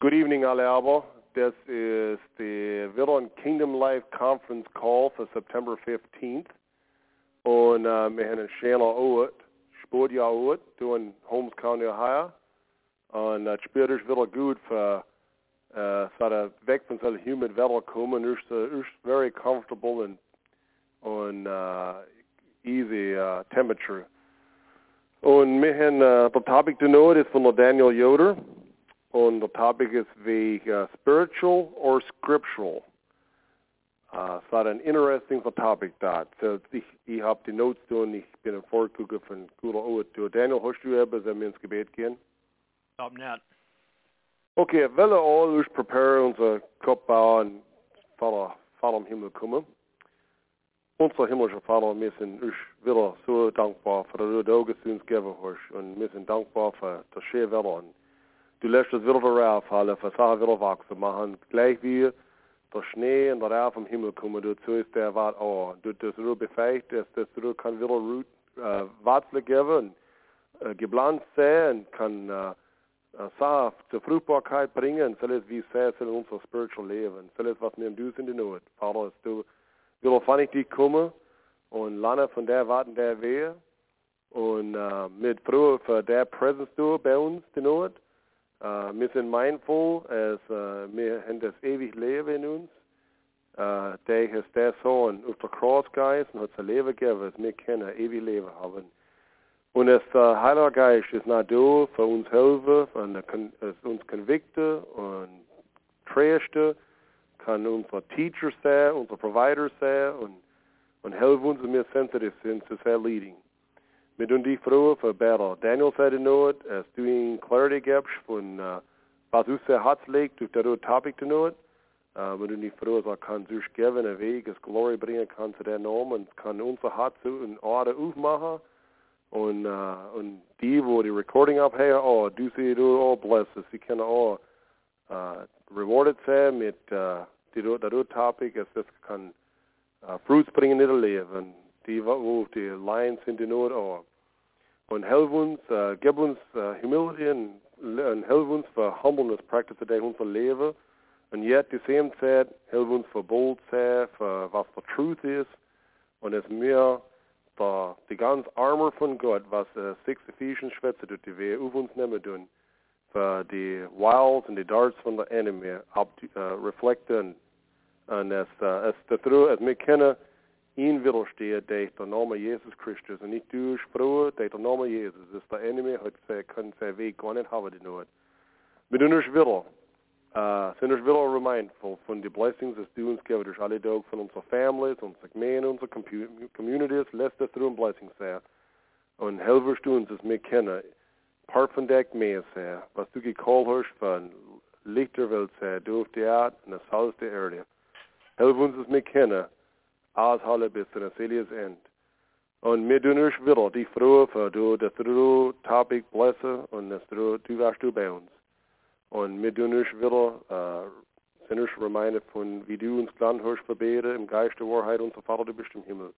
Good evening, alle This is the Villon Kingdom Life Conference call for September 15th. Und uh, wir haben Shana Owet, Sportjahr Owet, doing Holmes County, Ohio. Und uh, später ist wieder gut für uh, so weg von humid Wetter kommen. It's, very comfortable and on uh, easy uh, temperature. Und wir uh, der Topic zu know ist von Daniel Yoder. Und the Topic ist the uh, spiritual or scriptural. Uh, ein interesting topic da. So ich, ich habe die Notes tun, ich bin ein Vorgucker von guter Uhr. Daniel, hast du etwas, wenn wir ins Gebet gehen? Net. Okay, wir alle uns prepare unser Kopf bauen, Vater, Vater im Himmel kommen. Unser himmlischer Vater, wir sind euch wieder so dankbar für die Augen, die uns gegeben hast. Und wir sind dankbar für das schöne Wetter. Du lässt es wieder raufhallen, für Sachen wieder wachsen machen. Gleich wie der Schnee und der Rauch vom Himmel kommen, dazu ist der Wart auch. Du das nur befähigt, dass das du kann wieder Root, äh, Wurzeln geben, äh, geplant sein kann äh, Saft zur Fruchtbarkeit bringen. Soll es wie sehr soll unser spiritual Leben. Soll es was im Du in Not. Vater, dass du will auf ich dich kommen und lerne von der Warten der Wehe und äh, mit Freude für der Präsenz du bei uns die Not. Uh, wir sind mindful, als uh, wir haben das ewig Leben in uns. Uh, der ist der Sohn auf der Kreuz geist und hat sein Leben gegeben, dass wir können ewig Leben haben. Und das uh, Heilige Geist ist nicht da für uns helfen, es uns convicte und tröste, kann unser Teacher sein, unser Provider sein und, und helfen uns, wenn wir sensitive sind zu sein Leading. Wir tun die froh für Battle. Daniel sagte nur, dass du ihm Clarity gibst von, uh, was uns sehr Herz legt, durch das Topic zu nur. Uh, wir tun die froh, dass er kann sich geben, einen Weg, das Glory bringen kann zu der Norm und kann unser Herz in Order aufmachen. Und, uh, und die, wo die Recording abhören, oh, du sie du auch blesses. Sie können auch uh, rewarded sein mit uh, die, das Topic, dass das kann uh, Fruits bringen in ihr Leben. Die, wo die Lines sind in Not auch und help uns, uh, gib uns uh, humility und, und help uns für humbleness practice in unser Leben. Und yet, die same Zeit, help uns für bold sein, für was der Truth ist. Und es mir der, die ganz Armor von Gott, was uh, Six Ephesians schwätzt, die wir auf uns nehmen tun, für die Wiles und die Darts von der Enemy ab, uh, reflekten. Und es, uh, es, es, es, wir kennen, in widerstehe tegen de naam Jesus Christus. En ik doe spreken tegen de naam Jesus. Dus de enemy had ze, kan zijn weg gar niet hebben die nood. We doen ons willen. Uh, zijn ons willen remindful van de blessings dat du ons geeft. Dus alle dag van onze families, onze gemeenten, onze communities. Laat dat er een blessing zijn. En helvers doen ons mee kennen. Part van dat mee zijn. Wat du gecallt hast van lichterwelt zijn. Door de aard en het huis de aarde. Help ons mee kennen aushalten bis zu der Selias End. Und tun uns wieder die Freude für du, dass du Topic blesse und dass du, du warst du bei uns. Und tun uns wieder, äh, sind uns reminded von, wie du uns gelernt hast, verbeten im Geist der Wahrheit, unser Vater, du bist im Himmel.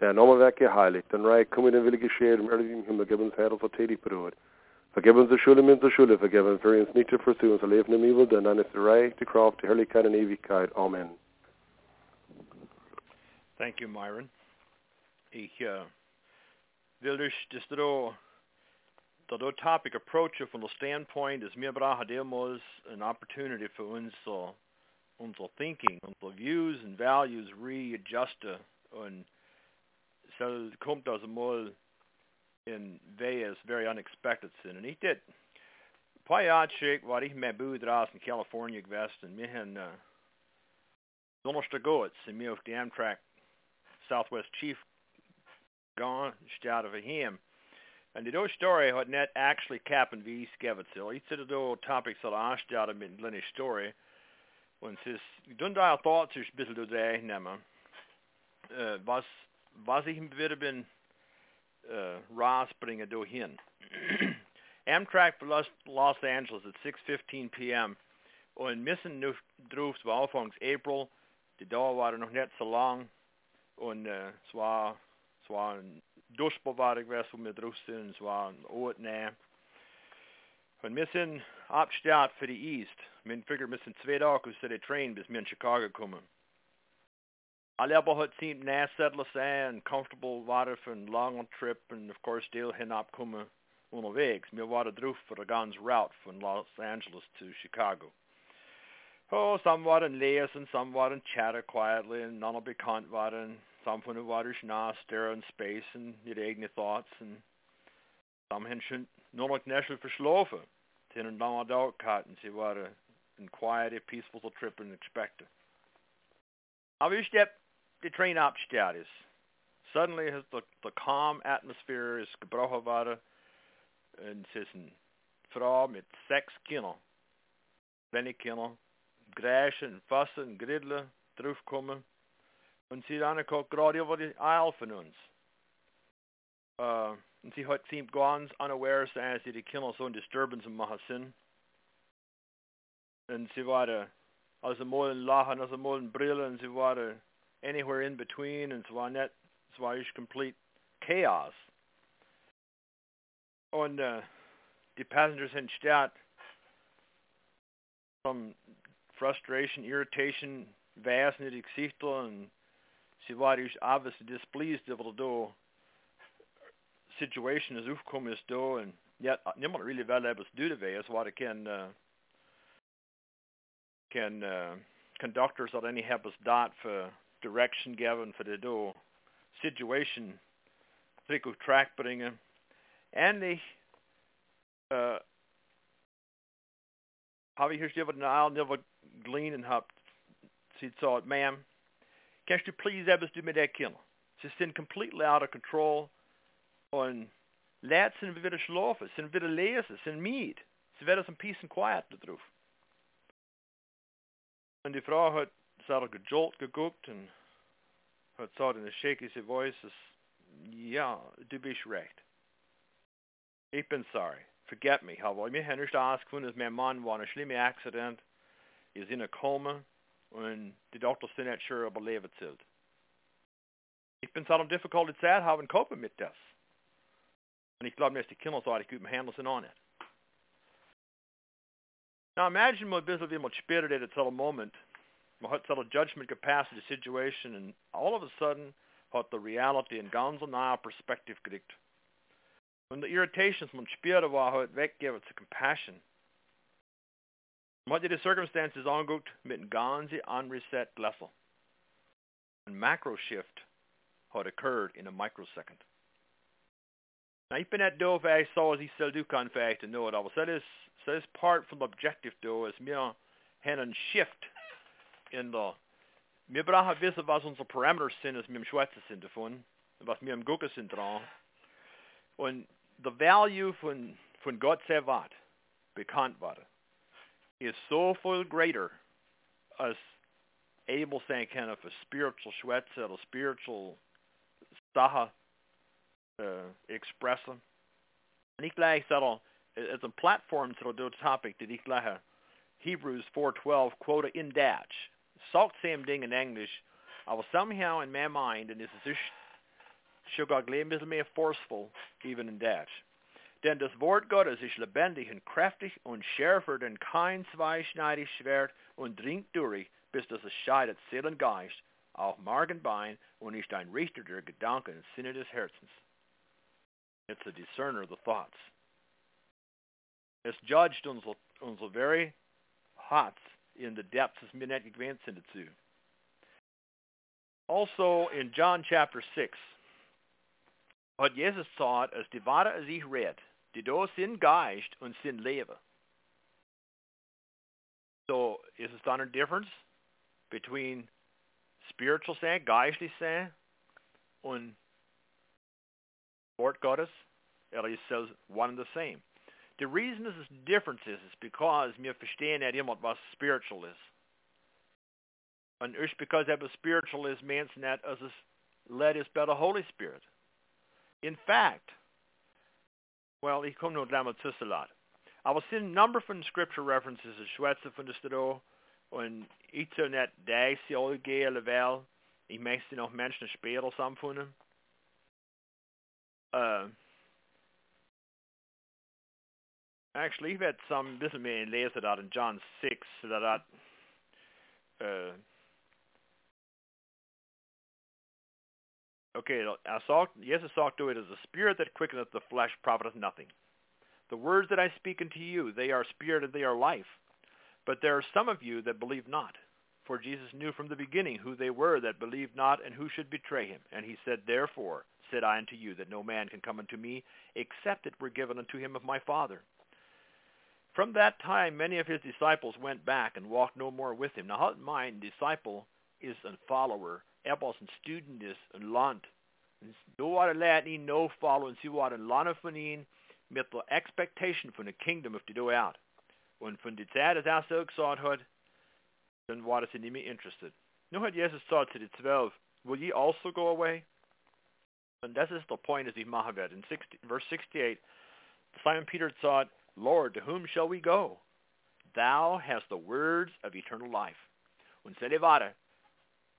Der Name wird geheiligt, dein Reich komme, dein Wille geschehen, im Erde im Himmel, gib uns Herr, unser Tätigbrot. Vergib uns die Schuld in unsere Schuld, vergib uns für uns nicht zu versuchen, unser Leben im Evil, denn dann ist der Reich, die Kraft, die Herrlichkeit und Ewigkeit. Amen. Thank you, Myron. Ich uh, will dus dat, dat topic approachen from the standpoint is mir brauchen an opportunity for uns so, unser thinking, unsere views and values readjusten und so kommt das mal in Vegas very unexpected sind. Und ich did ein paar Jahre schick, war ich mit Bud raus in California gewesen und wir haben uh, Donnerstag geht, sind wir auf die Amtrak Southwest Chief gone, out of him. And the story had net actually kappen vi skevetsel. Iets of the topics that aanstelde met Lenny story. Und es ist, dann da thought sich ein bisschen durch nehmen, äh, was, was ich wieder bin, äh, rausbringen dahin. Amtrak for Los, Los Angeles at 6.15 p.m. Und müssen drauf, war Anfangs April, die Dauer war noch nicht so lang. Und eh, äh, es war, es war ein Duschbewahrung, was wir draußen es war ein Ort näher. Und wir sind abgestart für die East. Wir figure wir sind zwei Tage aus der Train bis wir in Chicago kommen. Alle aber hat seemed nice settlers and comfortable water for a long trip and of course still hin abkommen unterwegs. Wir waren drauf für eine ganze Route von Los Angeles to Chicago. Oh, some waren lesen, some waren chatter quietly, and none bekannt waren. Some von den waren nah, stare in space and ihre eigene thoughts, and some nur noch nicht verschlafen. Sie haben lange Dauer gehabt, und sie waren in quiet, peaceful trip and expected. Aber ich stepp the train ist. Suddenly has the, the calm atmosphere is gebrochen worden, und es ist eine Frau mit sechs Kindern, kleine Kinder, Gräschen, Fassen, Griddeln draufkommen. Und sie dann guckt gerade über die Aisle von uns. Uh, und sie hat seemed ganz unaware sein, sie die Kinder so ein Disturbance machen sind. Und sie waren also mal ein Lachen, also mal ein Brillen, sie waren anywhere in between, und es war nicht, es war just complete chaos. Und uh, die Passengers in Stadt from frustration, irritation, vast Gesichter und sie war just obviously displeased over the situation is aufgekommen ist da und ja, niemand really wel etwas do dabei. Es war kein uh, kein uh, conductors oder any help us dot för direction given för die do situation trick auf track and the uh, habe ich hier über den Aal never glean habt. Sie sagt, ma'am, canst du please etwas du mit der Kinder? Sie sind completely out of control und Leute sind wieder schlafen, sind wieder lesen, sind müde. Sie werden some peace and quiet drauf. Und die Frau hat sehr gejolt geguckt und hat gesagt in a shaky voice, ja, du bist recht. Ich bin sorry. Forget me. Har mir hennes askfundet mein Mann war ein schlimmer Accident, ist in a coma und die Doktor sind nicht sure, ob er leben zählt. Ich bin so difficult Zeit haben kopen mit das. Und ich glaube, dass die Kinder so ich gut behandeln sind on it. Now imagine mal ein bisschen, wie man später at a moment, man hat so judgment capacity situation and all of a sudden hat the reality in ganz nahe perspective gekriegt. Und die Irritations from man spürte war halt weggegeben zu compassion. Hat die Circumstances angeguckt mit ganzen unreset Lässel. A macro shift had occurred in a microsecond. Now, ich bin nicht da, weil ich so, als ich soll du kann, vielleicht zu know, aber das ist, part from the objective da, ist mir haben Shift in der, wir brauchen wissen, was unsere Parameters sind, als wir im Schwätzen sind davon, was wir im Gucken sind dran. Und the value von, von Gott Sevat bekannt war, is so viel greater as able sein kind of a spiritual Schwätze a spiritual Sache uh, expressen. Und ich gleich sage, as a platform to do the topic that ich gleich Hebrews 4.12 quote in Dutch. Salt same thing in English, aber somehow in my mind, and this is sogar ein bisschen mehr forceful, even in Dutch. Denn das Wort Gottes ist lebendig und kräftig und schärfer denn kein zweischneidiges Schwert und dringt durch, bis dass es scheidet Seele und Geist, auch Mark und Bein und ist ein Richter der Gedanken und Sinne des Herzens. It's a discerner of the thoughts. Es judged unsere, unsere very hearts in the depths nicht gewähnt sind dazu. Also in John chapter 6, hat Jesus gesagt, als die Ware als ich red, die da sind Geist und sind Leben. So, is it not a difference between spiritual sein, geistlich sein und Wort Gottes? Says one and the same. The reason this is difference is, is because wir verstehen nicht immer, was spiritual ist. Und erst because etwas spiritual ist, means that as es led is by the Holy Spirit. In fact, well, ich komme nur damit zu Salat. Aber es sind ein number von Scripture References, ich schwätze von das da, und ich soll nicht das Jahr gehen, weil ich möchte noch Menschen später zusammenfinden. Uh, Actually, ich werde some bisschen mehr lesen da in John 6, that. uh, okay, er sagt, Jesus sagt, it is the spirit that quickeneth the flesh profiteth nothing. The words that I speak unto you, they are spirit and they are life. But there are some of you that believe not. For Jesus knew from the beginning who they were that believed not and who should betray him. And he said, Therefore said I unto you that no man can come unto me except it were given unto him of my Father. From that time many of his disciples went back and walked no more with him. Now, hold in mind, disciple is a follower. Ebbos en student is een land. Var det lärt no follow and see what en land van in met de expectation van the kingdom of to do out. Und von der Zeit, als er so gesagt hat, dann war das nicht mehr interested. Nu hat Jesus gesagt zu den zwölf, will ye also go away? And this is the point as ich werde. In 60, verse 68, Simon Peter thought, Lord, to whom shall we go? Thou hast the words of eternal life. Se levare,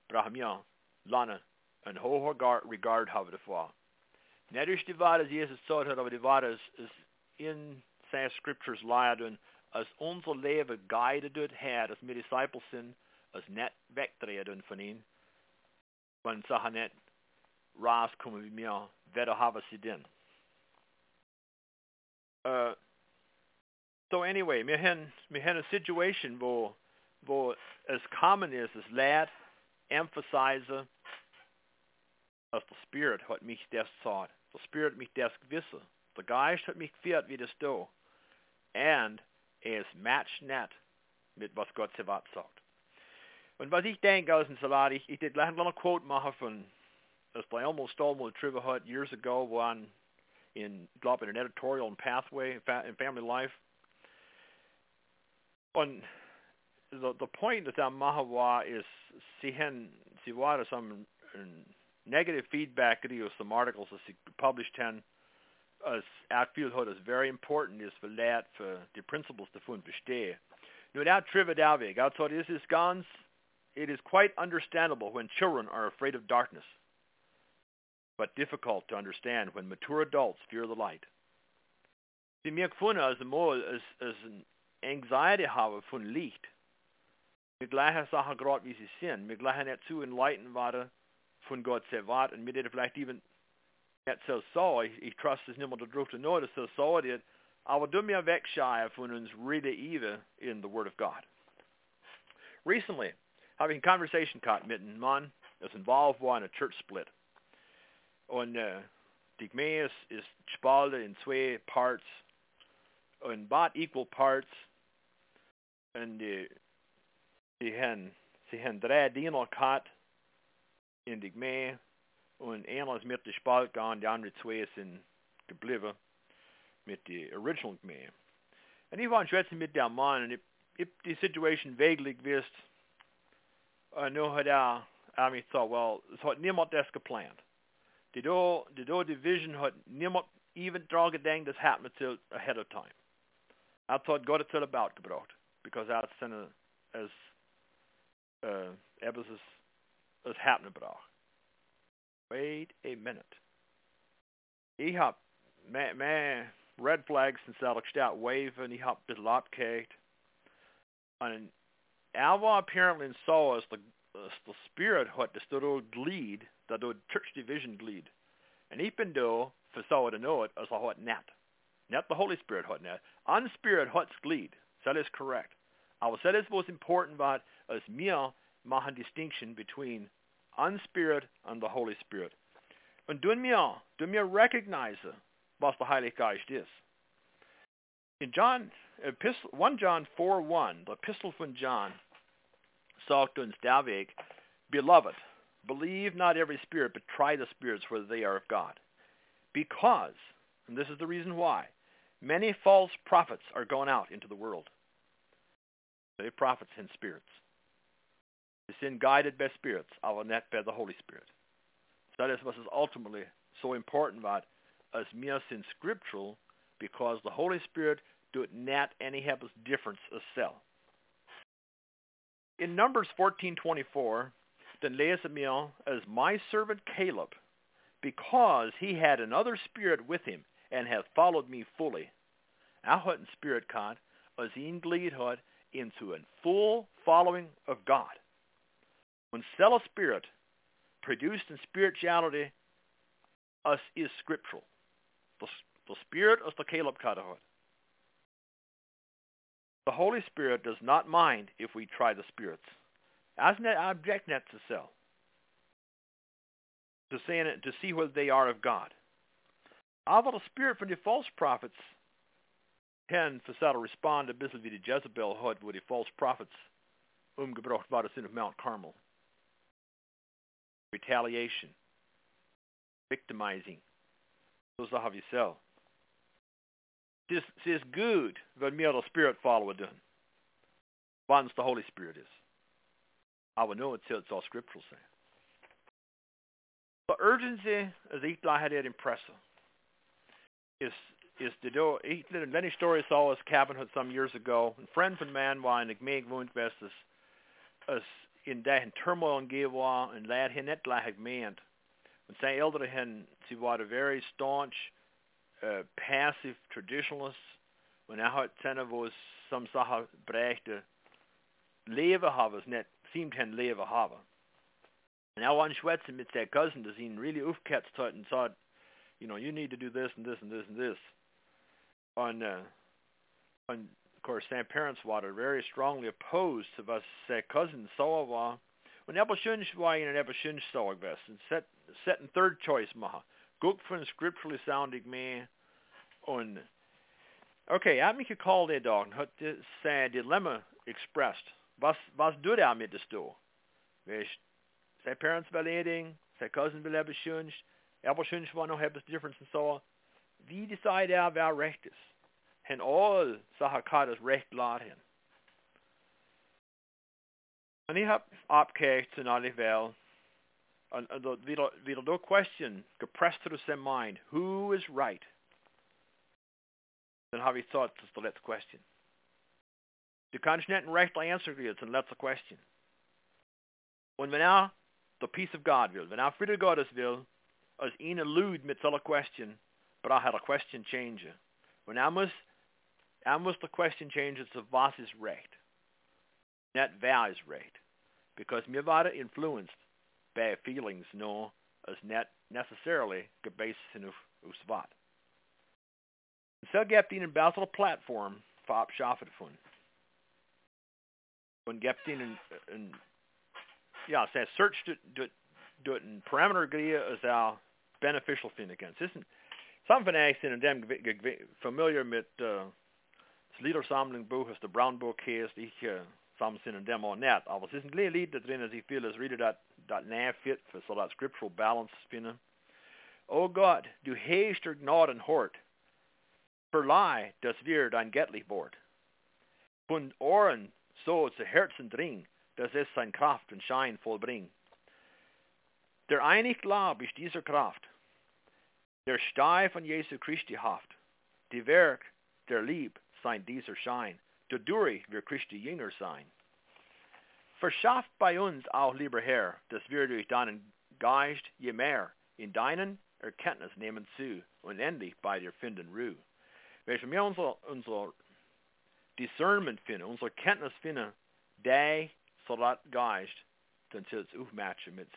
brach mir, lana, en hoher regard Jesus gesagt hat, aber die Wahrheit ist, ist in seinen Scriptures leiden, als unser Leben guidet wird her, als wir Disciples sind, als ihm, wenn Sachen nicht rauskommen wie mir, weder haben sie denn. Uh, so anyway, wir haben eine Situation, wo, wo es common ist, es lehrt, emphasize, als der Spirit hat mich das gesagt. The Spirit mich das gewisse. Der Geist hat mich geführt, wie das du. And es matcht nicht mit was Gott Savat sagt. Und was ich denke aus dem Salat, ich, ich gleich noch Quote machen von, das bei almost almost Trivia Hut years ago, wo in, glaube in an editorial in Pathway, in Family Life. Und the, the point that that maha war is, sie haben, some negative feedback of some articles that she published hen, as outfield hat is very important is for that for the principles davon verstehe. Nur Trivia Dalweg, also this is ganz, it is quite understandable when children are afraid of darkness, but difficult to understand when mature adults fear the light. Sie mir gefunden als einmal als, als Anxiety habe von Licht. Mit gleicher Sache gerade wie sie sind. Mit gleicher nicht zu enlightened waren von Gott selber und mit der vielleicht even nicht so so, ich, ich trust es niemand darauf zu know, dass so so ist, aber du mir wegschauen von uns really even in the Word of God. Recently, having a conversation gehabt mit einem Mann, das involved war in a church split. Und uh, die Gemeinde ist, spaltet in zwei parts, in about equal parts, und die, die haben, sie haben drei Diener gehabt in die Gemeinde, und einer ist mit der Spalt gegangen, die anderen zwei sind geblieben mit der Original Gemeinde. Und ich war in mit dem Mann und ich, ich die Situation vaguely gewusst. Und nur hat er, er gesagt, well, es hat niemand das geplant. Die do, die do Division hat niemand even daran gedacht, das happened till ahead of time. Er hat Gott es about gebracht, because er hat as uh, es, es happening gebracht. Wait a minute. Hab mehr, mehr red flags since waven. Ich hab bisschen abgekickt. Und er war apparently saw as the, as the spirit das dort Glied, das dort Church Division. Und ich bin da, für so to know it, as er hat net. Not the Holy Spirit hat net. An Spirit hat's Glied. That is correct. Aber that is most important about as mir machen distinction between Unspirit and the Holy Spirit. Und du mir, du mir recognize was the Heilige Geist is. In John, epistle, 1 John 4.1, the epistle from John, sagt uns David, Beloved, believe not every spirit, but try the spirits whether they are of God. Because, and this is the reason why, many false prophets are going out into the world. They prophets and spirits sin guided by spirits, our net by the Holy Spirit. So that is what is ultimately so important about us mere sin scriptural because the Holy Spirit do it not any have a difference as cell. In Numbers 14:24, then wir as my servant Caleb, because he had another spirit with him and hath followed me fully. er har en spirit og sin glid har into a full following of God. When cell a spirit produced in spirituality us is scriptural. The, the spirit us the Caleb Kadahot. The Holy Spirit does not mind if we try the spirits. As net object net to sell. To say to see whether they are of God. Aber the spirit from the false prophets can att respond ein bisschen wie Jezebel hat, wo die false prophets umgebracht war, das sind of Mount Carmel. Retaliation. Victimizing. So har vi så. Det är good vad mer the Spirit follower done. Once the Holy Spirit is. I would know until it's all scriptural saying. The urgency as Ikla had it impressive is is to do many stories saw us cabinhood some years ago and friend from man en meg wound best as as in in turmoil and gave wa and lad hin et la had meant when say elder hen was a very staunch uh, passive traditionalist when er hat ten of us some saha brechte leven havers net seemed hen leven haver. And now one schwätzen mit their cousin does ihn really aufketzt hat and said, you know, you need to do this and this and this and this. On uh, on of course St. Parents water very strongly opposed to us their cousin so war when Ebelschunch war in an Ebelschunch so best and set set in third choice maha. Guck scripturally sounding me on Okay, jag mycket call there, dagen har det dilemma expressed. Was was du där mit det stå? Weißt, sei parents beleding, sei cousin schönst, aber schönst war noch etwas difference and so. Wie decide er wer recht ist? Hen all kann das recht laden. Und ich hab abgekehrt und alle wel. Und, und wieder, wieder do question gepresst to the mind. Who is right? Then have you thought is the let's question. Du kannst nicht ein rechter Answer geben, it's a question. Und wenn er the peace of God will, wenn er Friede Gottes will, als ihn elude mit solcher question, but er hat a question change. When er muss, er muss the question change zu was ist recht. Nicht ist recht. Because waren influenced by feelings, no, as not necessarily gebased in auf, auf was. So gibt ihnen bessere Plattform für abschaffen von. Und gibt ihnen, ja, es heißt, search dort, dort ein Parameter gehen, als er beneficial finden kann. Es ist ein, some von euch sind in dem familiar mit uh, das Liedersammlung-Buch, das der Brown Book heißt, ich uh, some sind in dem auch nicht, aber es ist ein kleines Lied da drin, als ich viel, das redet das, das näher fit für so das scriptural balance finden. Oh Gott, du hast der Gnaden hort, Verleih, das wir dein Göttlich Wort. Von Ohren so zu Herzen dring, dass es sein Kraft und Schein vollbringt. Der einig Glaub ist dieser Kraft, der Stein von Jesu Christi haft, die Werk der Lieb wir Christi Jünger sein. Bei uns auch, lieber Herr, dass wir durch deinen Geist je mehr in deinen Erkenntnis nehmen zu und endlich bei dir finden Ruhe. Wir unser, unser Discernment finden, Kenntnis finden, Geist dann zu aufmatchen mit.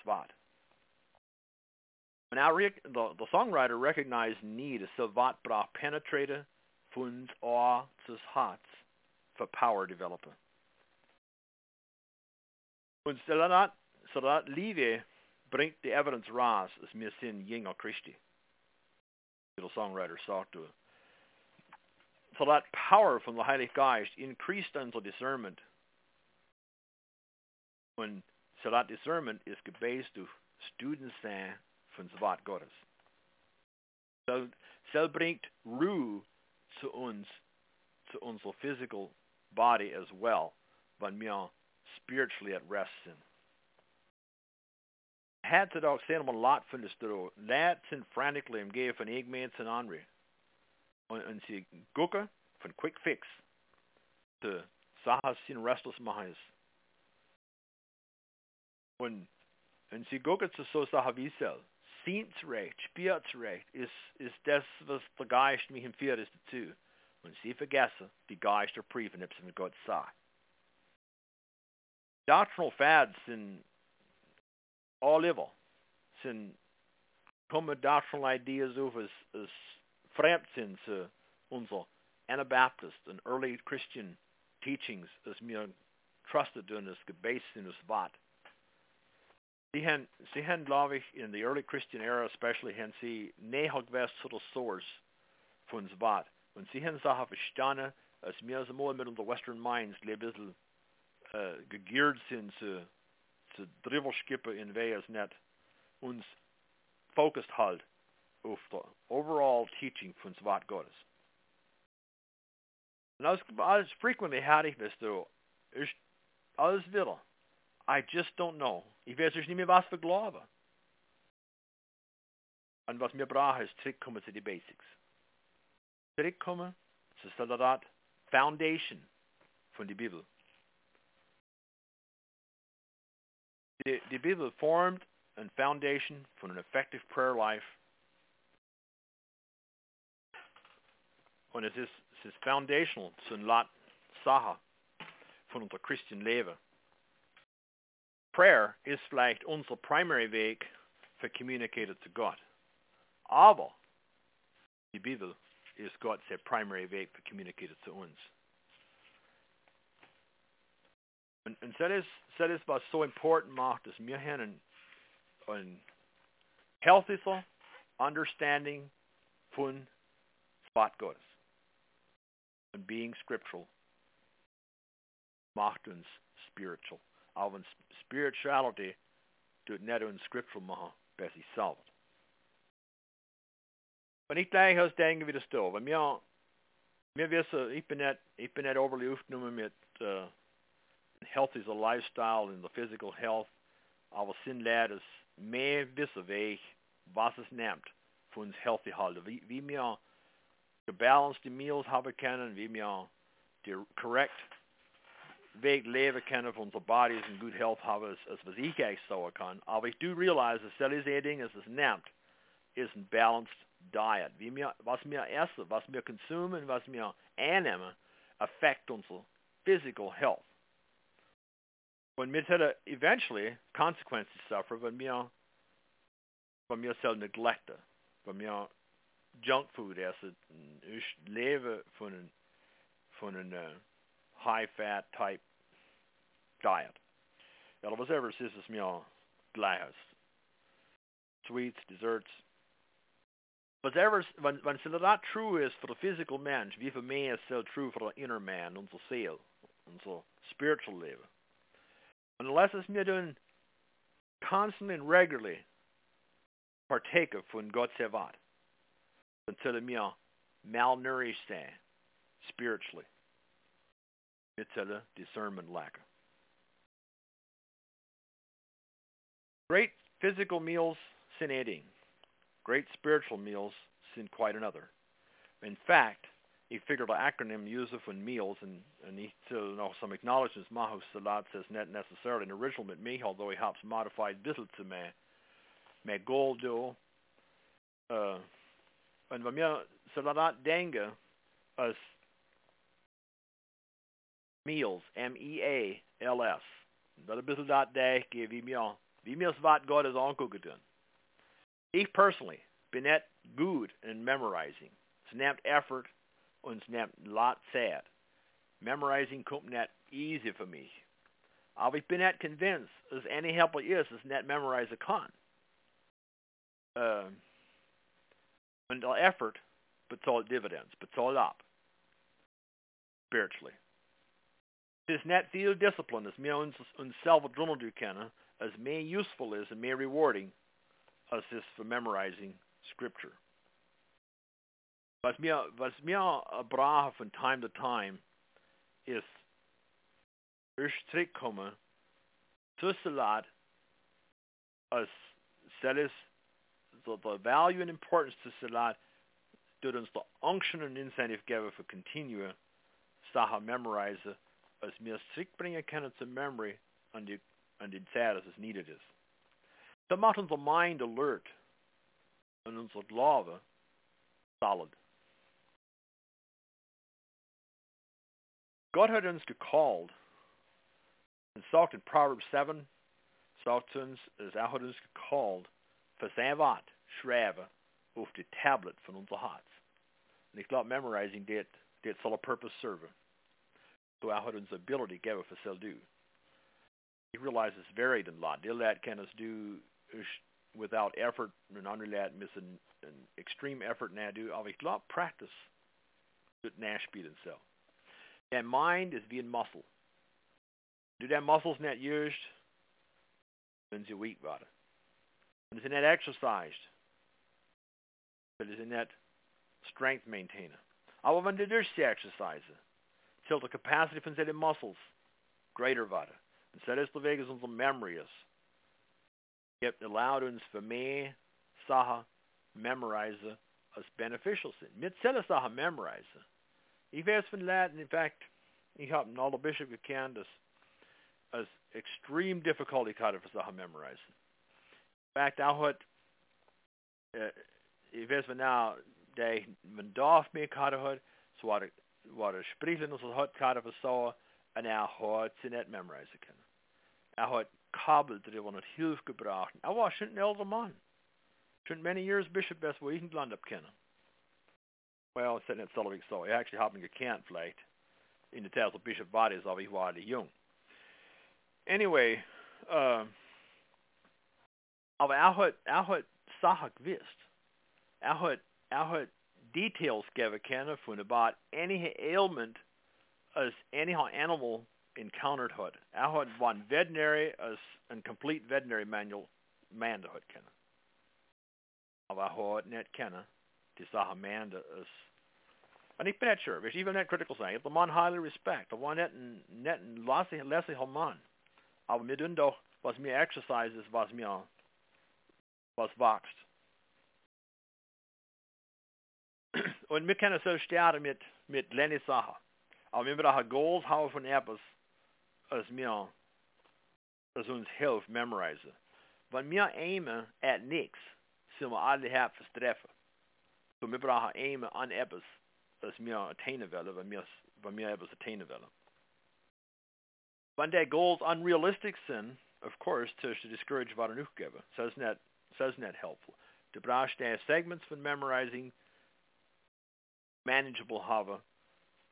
Now, the, the songwriter recognized need so wat brach penetrate funds or sus hats for power developer. Und so dat Liebe bringt die evidence raus, as wir sind Jünger Christi. The songwriter sagte. So that power from the Heilige Geist increased unser Discernment. Und so that Discernment is gebased auf Students sein von Wort Gottes. So, so bringt Ruhe zu uns, zu unserer physical body as well, wenn wir spiritually at rest sind. Had to ook zijn om een lot van de stro. Laat zijn frantically om geven van een mens en andere. En ze gucken van quick fix. De sahas zijn restless minds. En, en ze gucken zu so saha wie. Sindsrecht, Spiritsrecht ist, ist das, was der Geist mich empfiehlt ist dazu. und sie vergessen die Geister prüfen, ob sie mit Gott sei. Doctrinal fads sind all over, sind kommen doctrinal ideas auf, als, als fremd sind zu unser Anabaptist und early Christian teachings, as mir trusted in das gebased in das Wort. Sie haben, glaube ich, in the early Christian era especially, haben sie der Source von Wort. Und sie haben Sachen verstanden, als wir so mal mit unseren Western Minds ein bisschen äh, uh, gegeared sind zu, zu Drivelskippen in Wehes nicht uns focused halt auf der overall teaching von Wort Gottes. Und als, als frequently hatte ich das so, ist oh, alles wieder. I just don't know. Ich weiß nicht mehr, was wir glauben. Und was wir brauchen, ist zurückkommen zu den Basics. Zurückkommen zu der Foundation von der Bibel. Die, die Bibel formt eine Foundation von einem effective prayer life. Und es ist, es ist foundational zu einer Sache von unser Christian Leben. Prayer ist vielleicht unser primary Weg für Communicated zu Gott. Aber die Bibel ist Gott primary Weg für Communicated zu uns. Und, und das, das was so important macht, dass wir haben ein, ein healthier Understanding von Wort Gottes. Und being scriptural macht uns spiritual. Auch wenn spirituality tut nicht uns scriptural machen, besser selber. Wenn ich gleich aus denke, wie das da, weil mir, mir wissen, ich bin nicht, ich bin nicht overly aufgenommen mit uh, healthy lifestyle in the physical health, leider mehr wissen, wie ich, was es nimmt, für uns healthy halten, wie, wie wir gebalanced uh, meals haben können, wie wir die correct Weg leben können für unsere Bodies in good health haben, als, als was ich eigentlich sagen kann. Aber do realize, dass das ein Ding, das es nimmt, ist ein balanced diet. Wie wir, was wir essen, was wir konsumieren, was wir annehmen, affect unsere physical health. Und wir hätten eventually consequences suffer, wenn wir, wenn wir selbst neglecten, wenn wir junk food essen. Ich lebe von von einem äh, uh, high fat type diet. Eller whatever sisses mir glas. Sweets, desserts. But Whatever, when, when so that true is for the physical man, für mich ist so true for the inner man, unser Seel, unser spiritual Leben. Unless es mir dann constantly and regularly partake of von Gott Wort, dann soll mir malnourished spiritually. Mir discernment lacken. Great physical meals, sin eating. Great spiritual meals, sin quite another. In fact, he figured acronym used for meals, and, and he you know some acknowledgements Mahu Salat says not necessarily an original with me, although he helps modified visit to me. Me goal do. Uh, and when mir Salat denke, as meals, M-E-A-L-S. Dat een bisschen dat dag wie mir, wie mir's wat God is. Ich personally net good in memorizing. Snapped effort und snapped lot sad. Memorizing kommt net easy for me. Ich bin net convinced, as any help is, is net memorize a kann. Uh, und der effort bezahlt dividends, bezahlt ab. Spiritually. Het is net veel discipline, ons, onszelf doen doen as meer useful is and meer rewarding as is for memorizing scripture. Was mir, was mir von time to time is ich zurückkomme zu as Celis so the value and importance to Salat did uns the unction and incentive geben for continue Saha memorize als mir zurückbringen können zur Memory an die, an es needed ist. Das macht unser Mind alert und unser Glaube solid. God had uns gecalled, and sagt in Proverbs 7, sagt uns, is er hat uns gecalled, für sein Wort schreiben auf Tablet von unser Herz. Und ich glaube, memorizing det soll a purpose serve. So er hat uns ability geben för sel do. He realizes varied in lot. Det lät kan us do without effort, and that miss an, extreme effort do. Av ich glaube, practice det nashbiden cell. That mind is being muscle. Do that muscles not used, then you weak. And it's that exercised, but it's that strength maintainer. Aber wenn du exercise, till the capacity von seinen muscles greater werden. Und das ist Wege unsere Memory ist. It allowed uns für mehr Sachen memorize als beneficial. Mit selber Sachen memorize. Ich weiß von Latin, in fact, ich habe alle Bishop dass als extreme difficulty gerade für Sachen memorizen. In fact, auch hat, äh, ich weiß von now, der man darf mehr gerade hat, so war war er sprechen ons hat gerade so, und er hat sie nicht memorizen können. Er hat Kabel drin und Hilfe gebracht. Er war schon ein älterer Mann. Schon many years Bishop best wo ich in Land hab kennen. Well, it's nicht so so. Ich actually haben gekannt vielleicht in the der Tat Bishop war ist, aber ich jung. Anyway, uh, aber er hat, er hat Sachen. Er er details von about any ailment as any animal encountered hud. Er hat one veterinary as a complete veterinary manual man hud kenna. Aber er hat nicht kenna die Sache man as and nicht sure, hvis even that critical saying, the man highly respect, the one net net lassi lassi man. Aber doch, was mir exercises, was mir was wächst. Und wir können so starten mit, mit kleinen Sachen. Aber wir da Goals haben von etwas, als mir, das uns hilft, memorisieren. Wenn wir aimen at nichts, sind wir alle her fürs Treffen. So wir brauchen aimen an etwas, das wir attainen wollen, wenn wir, wenn wir etwas attainen wollen. Wenn die Goals unrealistic sind, of course, to, discourage was er geben. So it's not, so helpful. Du brauchst segments von memorizing, manageable haben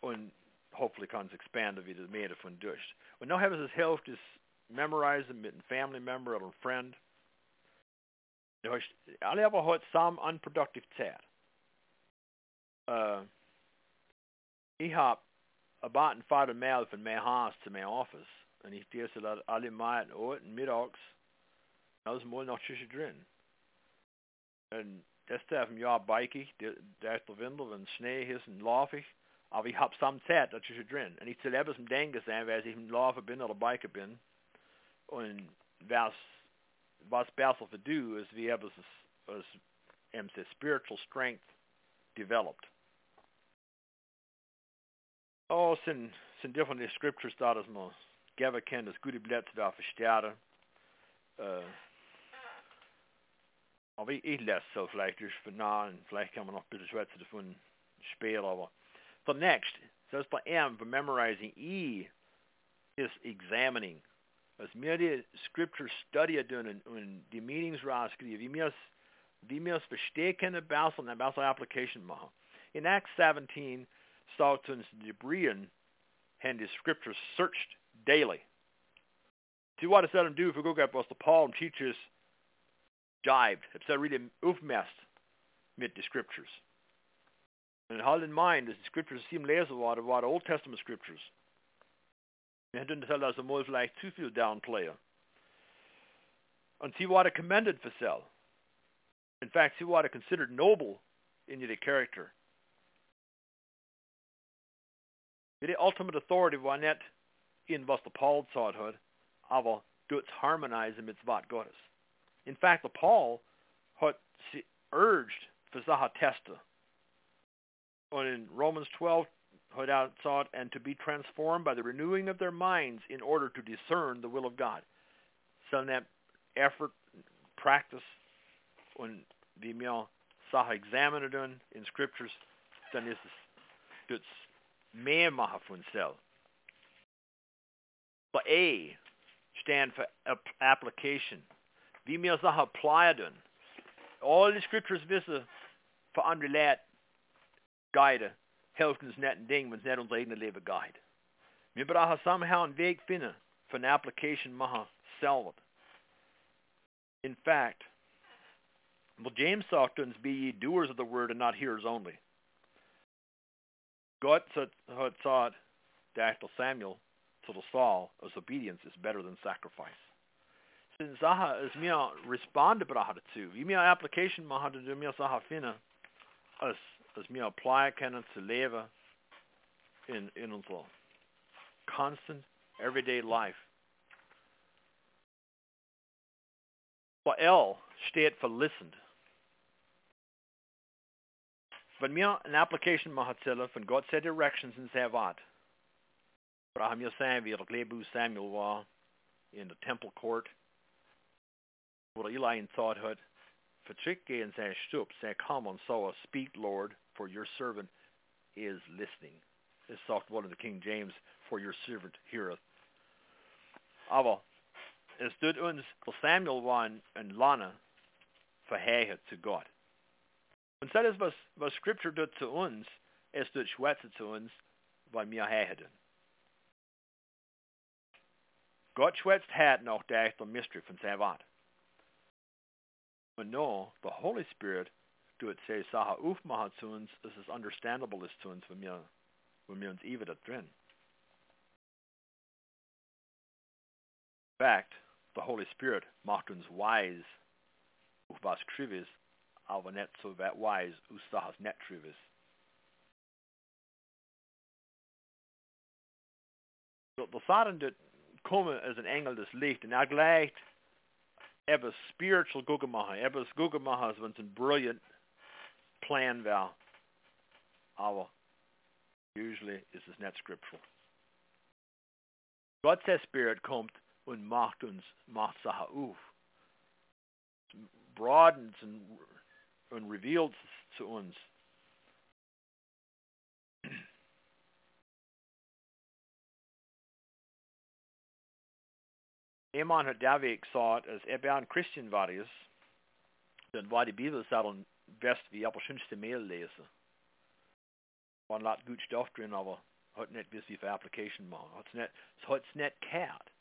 und hoffentlich kann es expanden wieder mehr davon durch. Und noch haben es hilft, ist memorisieren mit einem Family Member oder einem Friend. Alle haben heute some unproductive Zeit. Uh, ich habe about ein Vater Mail von meinem Haus zu meinem Office und ich lese alle Mal und mittags, da ist mal noch drin. Und das darf im Jahr bikig, der Windel, wenn Schnee ist und laufig. Aber ich habe some Zeit, ist drin. Und ich etwas im Denken sein, weil ich im Laufen bin oder Biker bin. Und was, was besser für du ist, wie etwas als, als spiritual strength developed. Oh, sind, sind different scriptures da, dass man geben kann, das gute Blätter da verstärken. Uh, so vielleicht kann man the next, so ist bei M, for memorizing, E is examining. Als wir die Scripture Study tun und, und die Meetings rausskriegen, wie wir es verstehen können, besser und eine bessere Application machen. In Acts 17 sagt uns die Bereans haben die Scriptures searched daily. See what does that do if we go was the Paul teaches jived, het så really aufmest mit the scriptures. And hold in mind, the scriptures seem lezen worden, waren Old Testament scriptures. Wir hätten das also mal vielleicht zu viel downplayen. Und sie waren commended for sell. In fact, sie waren considered noble in their character. The ultimate authority war nicht in was der Paul gesagt hat, aber dort harmonisieren mit was Gottes. In fact, Paul urged for Zaha Testa. in Romans 12, had outsought and to be transformed by the renewing of their minds in order to discern the will of God. So that effort, practice, when the mir Sache examinen in Scriptures, dann ist es das mehr. Så A stand for application. Vi må så ha apply den. All the scriptures visse for andre lært guide helftens net en ding, men net ons egne leven guide. Vi bør ha somehow en veg finde for en application maha selvet. In fact, well, James sagt uns, be ye doers of the word and not hearers only. God had thought that Samuel to the Saul as obedience is better than sacrifice. Saha is mir responde brachte zu. Wie mir application machen du mir saha as as mir apply kennen zu leben in in unser constant everyday life. For L steht for listened. Wenn mir eine Application machen von Gott set directions in sehr säger vi att Lebu Samuel in the temple court. Hvor Eli thought had en säger stup, säger come so speak Lord for your servant is listening. It's sagt one of the King James for your servant heareth. Aber es tut uns, för Samuel en, en lana förhärlighet till God. Und das ist, was, was Scripture tut zu uns, es tut schwätze zu uns, weil wir herrlichen. Gott schwätzt hat noch der mystery von Savat. Und no, the Holy Spirit tut sig saha aufmachen zu uns, dass es understandable ist zu uns, wenn wir, wenn wir uns even da drin. In fact, the Holy Spirit macht wise auf was aber nicht so wise aus Sahas nicht the Satan did komen as een engel des licht. En hij gleicht even spiritual gugamaha. Even gugamaha is een brilliant plan wel. Aber usually is es net scriptural. Gottes Spirit kommt und macht uns, macht Sache auf. Broadens und reveals zu uns Iman had Davik thought as Eban Christian varius, den var de Bibel sagen best wie aber schönste Mail lesen. War lot gut Stoff drin, aber hat nicht bis für Application machen. Hat's nicht, hat's nicht kehrt.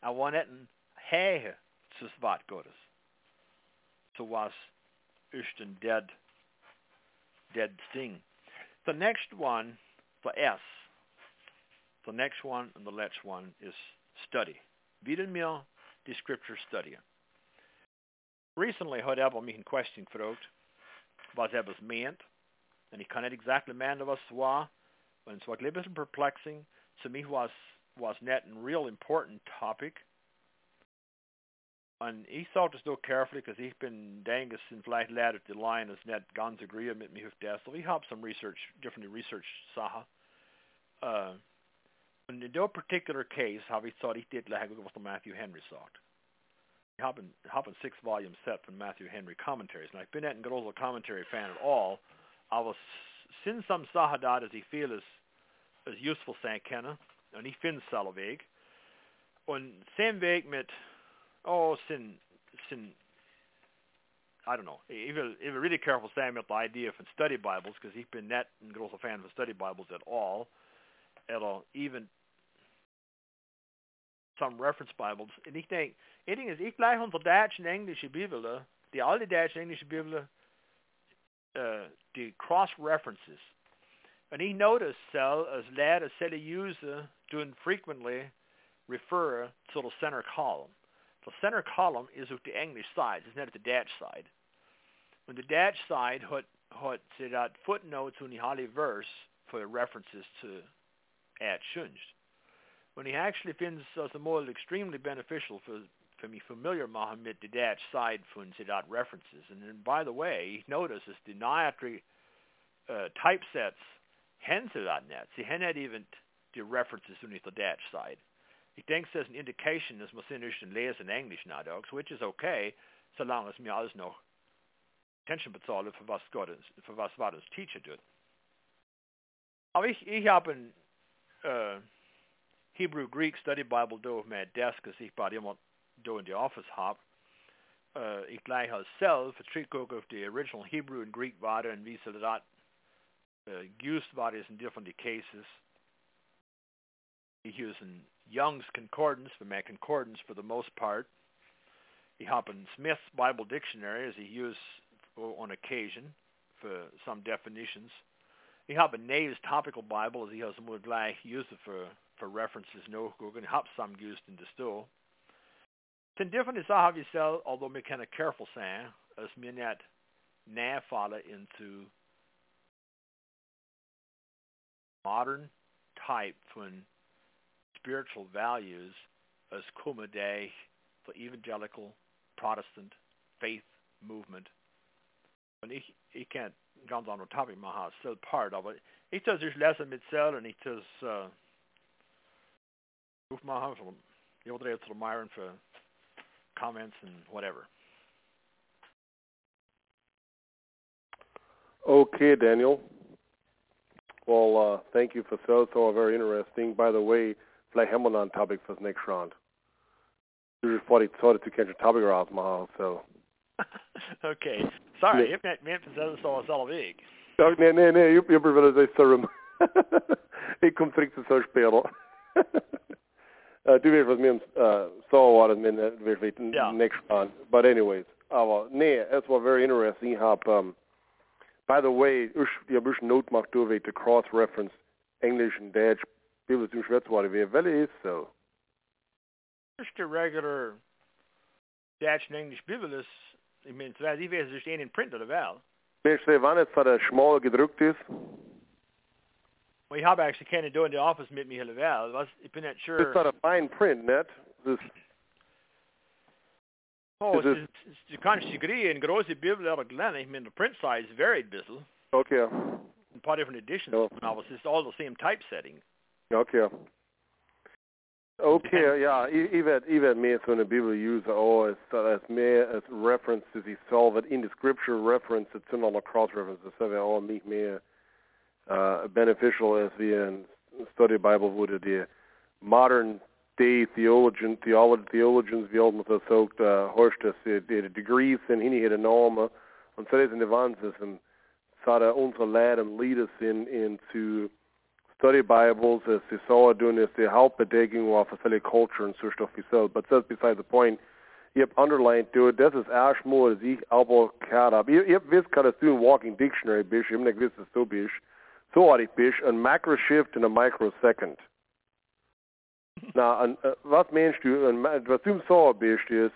Er war nicht ein Hehe zu Wort Gottes. So was ist ein dead, dead thing. The next one, the S, the next one and the next one is study. Vill mir die Scripture studien. Recently har jag mig en question frågat vad det was meant. And ich kann nicht exactly mena was war. Men så var det lite perplexing. To me was was net a real important topic. And ich thought to still carefully because he's been dangus in vielleicht lärde the line is net ganz agree mit mir auf. So some research, different research. Uh, in that particular case har vi ich det läge vad Matthew Henry har en, har en six volume set from Matthew Henry commentaries. And I've been at großer commentary fan at all. Aber sin som sahadat as he feel is, is useful sein kenne. Und ich finde es Weg. Und sam Weg mit, oh, sin, sin, I don't know. If if will really careful saying about the idea of study Bibles, because he's been net and großer fan of study Bibles at all. Eller even some reference Bibles. En ik denk, één ding is, ik leg onze Duitse en Engelse Bibelen, die alle Duitse en Engelse Bibelen, uh, die cross-references. And he noticed cell as lad set a user doing frequently refer to the center column. The center column is with the English side, it's not at the Dutch side. On the Dutch side had had that footnotes on the Holy verse for the references to at Shunj when he actually finds more extremely beneficial for me familiar Mohammed Didat side from Sidat references. And then by the way, he notices the dietary uh, typesets hen net. See, hen had even the references underneath the Dutch side. He thinks there's an indication as man in lees in English now, dogs, which is okay, so long as me alles noch attention bezahlen für was Gott für was war das Teacher tut. Aber ich, ich habe ein, äh, Hebrew Greek study Bible door med desk as ik bare iemand door in the office hop. Uh, ik lei har selv of the original Hebrew and Greek var and visa that uh, used var in different cases. He using Young's Concordance, for my concordance for the most part. He hop in Smith's Bible Dictionary as he used on occasion for some definitions. He hop in Nave's Topical Bible as he has more gleich used for for references some used in the store. Ten different is have you sell, although kind of careful saying as me net now fall into modern type when spiritual values as kuma day for evangelical Protestant faith movement. And he he can't gaan on the topic maar still part of it. Ik does dus lessen met cel en ik does uh maar van je wordt er tot Myron for comments and whatever. Okay, Daniel. Well, uh, thank you for so so very interesting. By the way, vielleicht haben wir noch ein Topic fürs next round. Du just vor die Zeit zu kennt Topic rausmachen, so. okay. Sorry, jag menar inte så så allvig. Ja, nej, nej, nej, jag jag vill säga serum. Jag kom direkt till så spela. Uh, du vet vad min uh, sa var det men eh, det vet lite next. But anyways, aber nee, es war very interesting. Ich hab um, by the way, ich habe ein note gemacht, du vet, to cross-reference English and Dutch Bibel zum Schwetzwater wie ist so? Just a regular Dutch and English Bibel ist, ich meine, die sich in print oder wel. Weißt du, wann es der schmal gedruckt ist? Well, ich habe actually keine do in the office mit mir wel. Was ich bin nicht sure. It's not a fine print, net. This Oh, es ist, du kannst die Grie in große Bibel Glenn, ich meine, the print size varied a bisschen. Okay. Ein paar different editions, oh. aber es ist all the same typesetting. Okay. Okay, ja, ich werde ich werd mehr so eine Bibel use oh, als, als mehr als references ich solve it in the scripture reference it's in all the cross references so wäre auch nicht mehr uh, uh, beneficial as wir in study Bible würde die modern day theologian theologians wie man das sagt uh, horst das die degrees in hinie het enorme so ist in advances and so that unsere Lehren lead us in into study Bibles as they saw doing this, they help bedeking of facility culture and so stuff we. But that's beside the point. Hebt underlined to it, dat is erg mooi als ik gehad heb. Je, hebt wist kan walking dictionary bish, je hebt niet wist zo bish. Bish, een macro shift in a microsecond. nou, en, uh, wat meenst u, en, wat u zo bish is,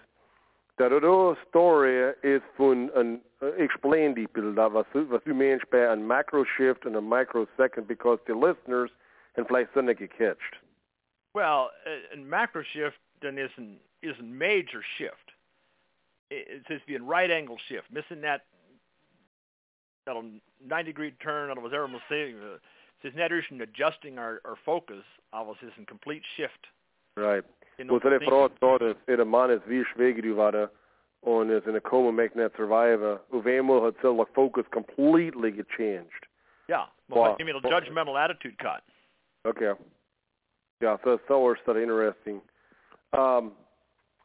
dat de story is van een uh, explain die bilder, was, was u meinst bei een macro shift and a microsecond, because the listeners en vielleicht sind gecatcht. Well, a, a macro shift then is an is a major shift. It, says to be right angle shift, missing that that 90 degree turn, out of was ever saying. Uh, says net adjusting our, our focus, was is a complete shift. Right. Och så är det för att är det mannen vi sväger du var on is in a coma making that survive. Uvemo had said the focus completely get changed. Yeah, well, wow. give me a judgmental attitude cut. Okay. Yeah, so so is that interesting. Um,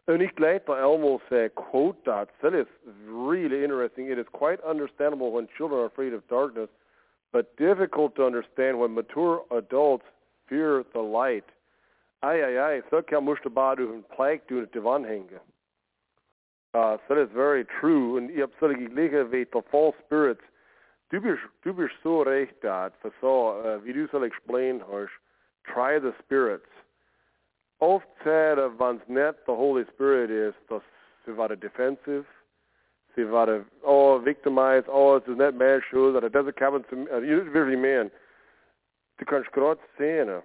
and ik like Elmo say quote that. That is really interesting. It is quite understandable when children are afraid of darkness, but difficult to understand when mature adults fear the light. Ai, ai, ai, så kan moest bare du en plæg du til vandhænge. Uh, so that is very true. And jag har ligger vid the false spirits. Du blir, du så recht dat, för så, uh, wie du soll explain hast, try the spirits. Oft säger vans net the Holy Spirit is, dass sie var defensive, sie var oh, victimized, oh, es ist nicht mehr schuld, das ist kommen zu, uh, you really man. Du kannst gerade sehen,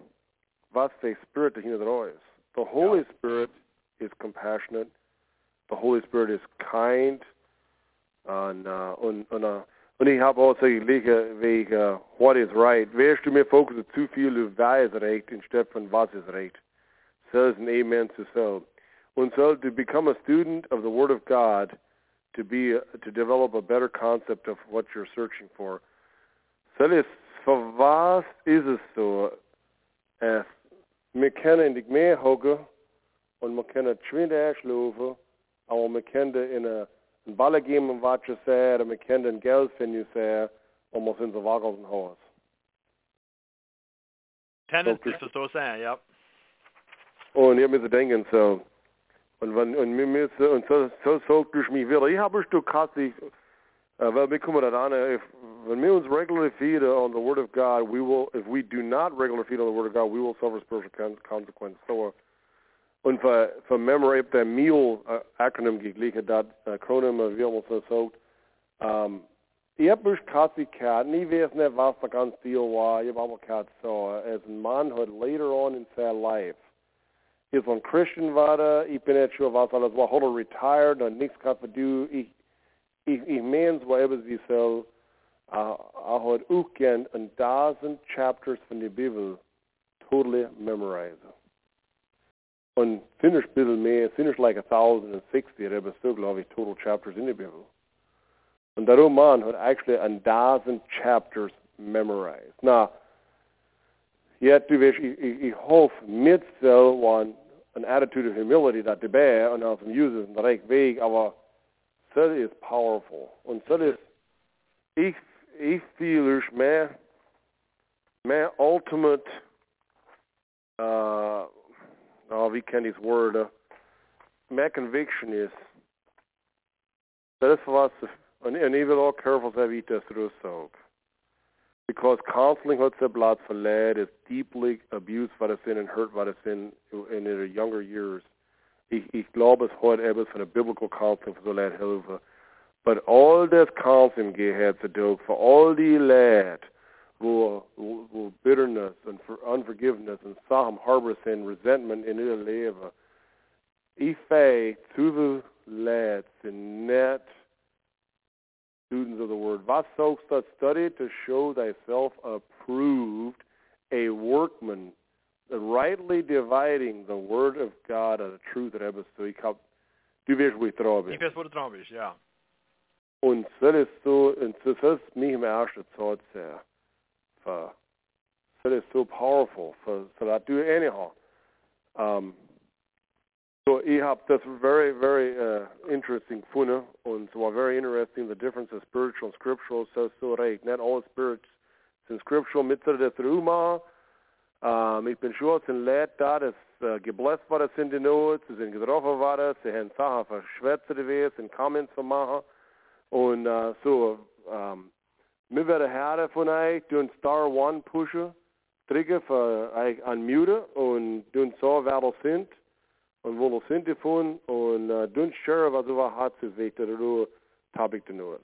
was der Spirit dahinter ist. The Holy yeah. Spirit is compassionate, the Holy Spirit is kind. En, uh, en, en, uh, ik heb ook liggen wegen what is right. Weerst du mir focussen zu viel auf wer ist recht, instead von was ist recht. So is an amen to so. And so to become a student of the Word of God, to be, to develop a better concept of what you're searching for. Für was ist es so, es wir können nicht mehr hocken und wir können schwind erschlafen, aber wir können in eine, een Balle geben, was zei, en wir können ein Geld finden, zei, und wir sind so wach aus dem Haus. Tenant ist so sein, ja. Und ich habe mir so denken, so, und wenn, und wir müssen, und so, so sagt durch mich wieder, ich habe ein Stück Kassig, uh, well, wir kommen da an, if, when we uns regularly feed on the Word of God, we will, if we do not regularly feed on the Word of God, we will suffer spiritual con consequences. So, uh, und für, für Memory, ich der Meal uh, Acronym geglichen, das Acronym, uh, wie man so sagt, um, ich habe mich Kassig gehabt, nie weiß nicht, was da ganz deal war, ich habe aber gehabt, so, as a man had later on in their life, is van Christian sure wat alles was, hadden retired en niks kan doen. Ik, ik, ik mens wat hebben ze zo, uh, I had ook een dozen chapters van de Bijbel totally memorized. Und finish ein bisschen mehr, finish like a thousand and sixty, aber still, glaube ich, total chapters in the Bible. Und der Roman had actually a dozen chapters memorized. Now, yet, du weißt, ich, ich, ich hoffe, mit so one an attitude of humility that erbij en als hem uses de recht weg, aber dat is powerful. Und dat is, ich, ich feel mehr, mehr ultimate, uh, oh, ich das word, uh, mehr conviction is, dat is was, en, en ik wil ook careful wie ik dat terug ook. Because the blood for lad is deeply abused by the sin and hurt by the sin in their younger years. Ich, ich glaube es heute etwas von der biblical counseling für so lad helfen. But all das counseling gehört zu tun for all die lad wo, wo, bitterness and for unforgiveness and Sachen harbor sin, resentment in ihr Leben. Ich fäh zu the lads in net students of the word. Sollst study to show thyself approved, a workman, rightly dividing the word of God and the truth that ebbest so. Ich hab, du wirst, wo ich drauf bin. Ich weiß, wo du drauf bist, ja. Und das ist so, und mich im ersten Zeit sehr, für, das ist so powerful, für, so that do anyhow. Um, so ich habe das very, very uh, interesting gefunden und es war very interesting the difference of spiritual and scriptural. So so recht, not all spirits sind scriptural mit der Truma. Um, ich bin es sind Leute da, das uh, geblesst war, das sind die Not, sie sind getroffen worden, sie haben Sachen verschwätzt gewesen, sind Comments zu machen. Und uh, so, um, wir werden Herren von euch durch Star One pushen, drücken für euch unmuten und durch so, wer das sind und wo lo sind äh, er die von und dünn schör was du war hat zu weiter ru tabik de nur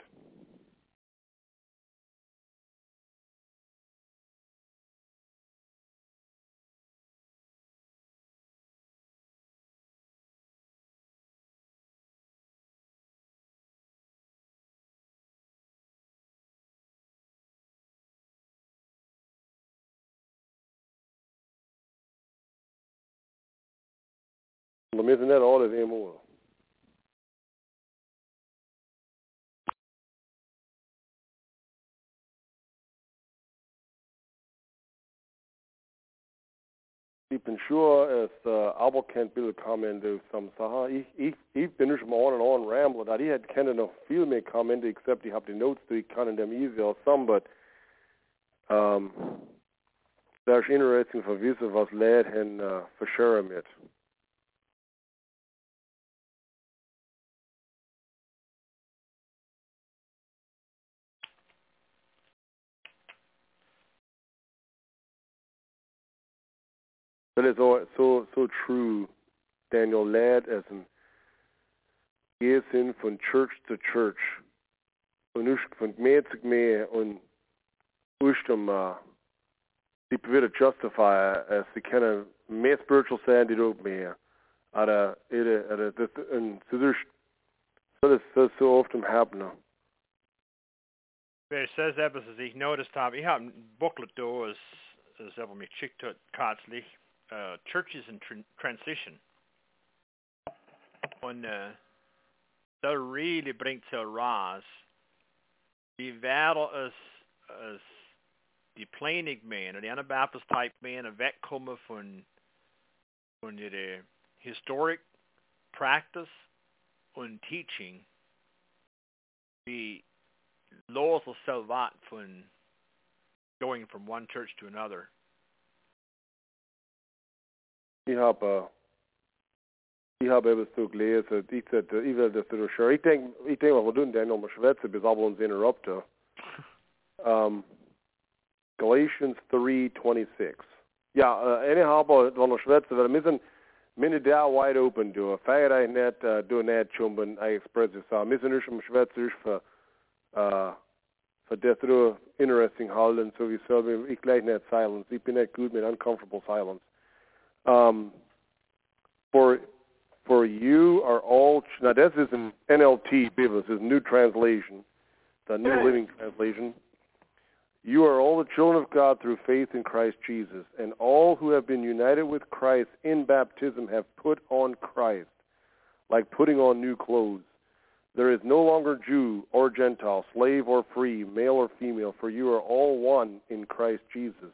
know it. De is net alles eenmaal. Ich bin sure, as uh, Abel kennt Bill kommen du some Sachen. Ich, ich, ich bin nicht mal on and on rambling. Da ich hätte keine noch viel mehr kommen, except ich habe die Notes, die ich kann in dem easy or some, but um, das ist interesting für wissen, was Lad hen uh, verscheren mit. That is all, so so true, Daniel. Lad as ein Gehen von Church to Church und nicht von mehr zu mehr und nicht um uh, sie wieder justify as sie können mehr spiritual sein, die auch mehr. Aber ihre, ihre, das, und so das, das ist so oft im. Wer says etwas, als ich noticed habe, ich habe ein Booklet da, das, das aber mich schickt hat, kürzlich. Uh, churches in tr- transition. Und uh, dat really brengt ze raas. Die wereld is, is die pleinig man, die Anabaptist type man, wegkomen van und ihre historic practice und teaching wie los och salvat von going from one church to another. Ich habe ich habe etwas so gelesen. Ich sagte, ich will das sure. Ich denke, ich denke, wir tun dann nochmal schwätzen, bis aber uns interrupten. Um, Galatians 3:26. Ja, uh, weil wir sind der wide open ich net uh, net chumben I express it so. Müssen nicht um Schwätzisch für uh, für das interesting halten, so wie so ich gleich net silence. Ich bin nicht gut mit uncomfortable silence. Um, for for you are all now this is an NLT Bible. This is New Translation, the New Living Translation. You are all the children of God through faith in Christ Jesus, and all who have been united with Christ in baptism have put on Christ, like putting on new clothes. There is no longer Jew or Gentile, slave or free, male or female, for you are all one in Christ Jesus.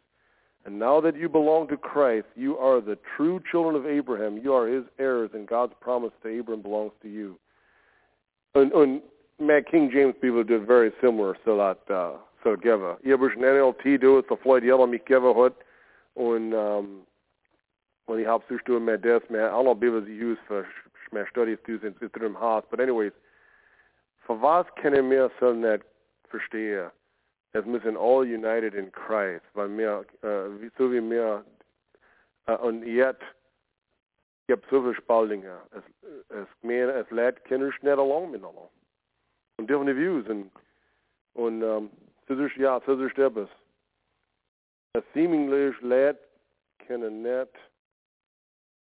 And now that you belong to Christ, you are the true children of Abraham. You are his heirs, and God's promise to Abraham belongs to you. And, and Matt King James people did very similar, so that uh, so geva. Ich habe schon NLT do it, so Floyd Yellow mich geva hat, und um, und ich habe tun mit das, mehr alle Bibel sie use für mehr Studies zu sind, ist drin im. But anyways, für was kann ich mir so nicht verstehen? Es müssen all united in Christ, weil wir, äh, so wie wir, äh, und jetzt gibt so viele Spaltungen. Es, es, mehr, es lädt Kinder schnell along miteinander. Und different views, und, und, so ist, ja, ist etwas. Es seemingly lädt Kinder nicht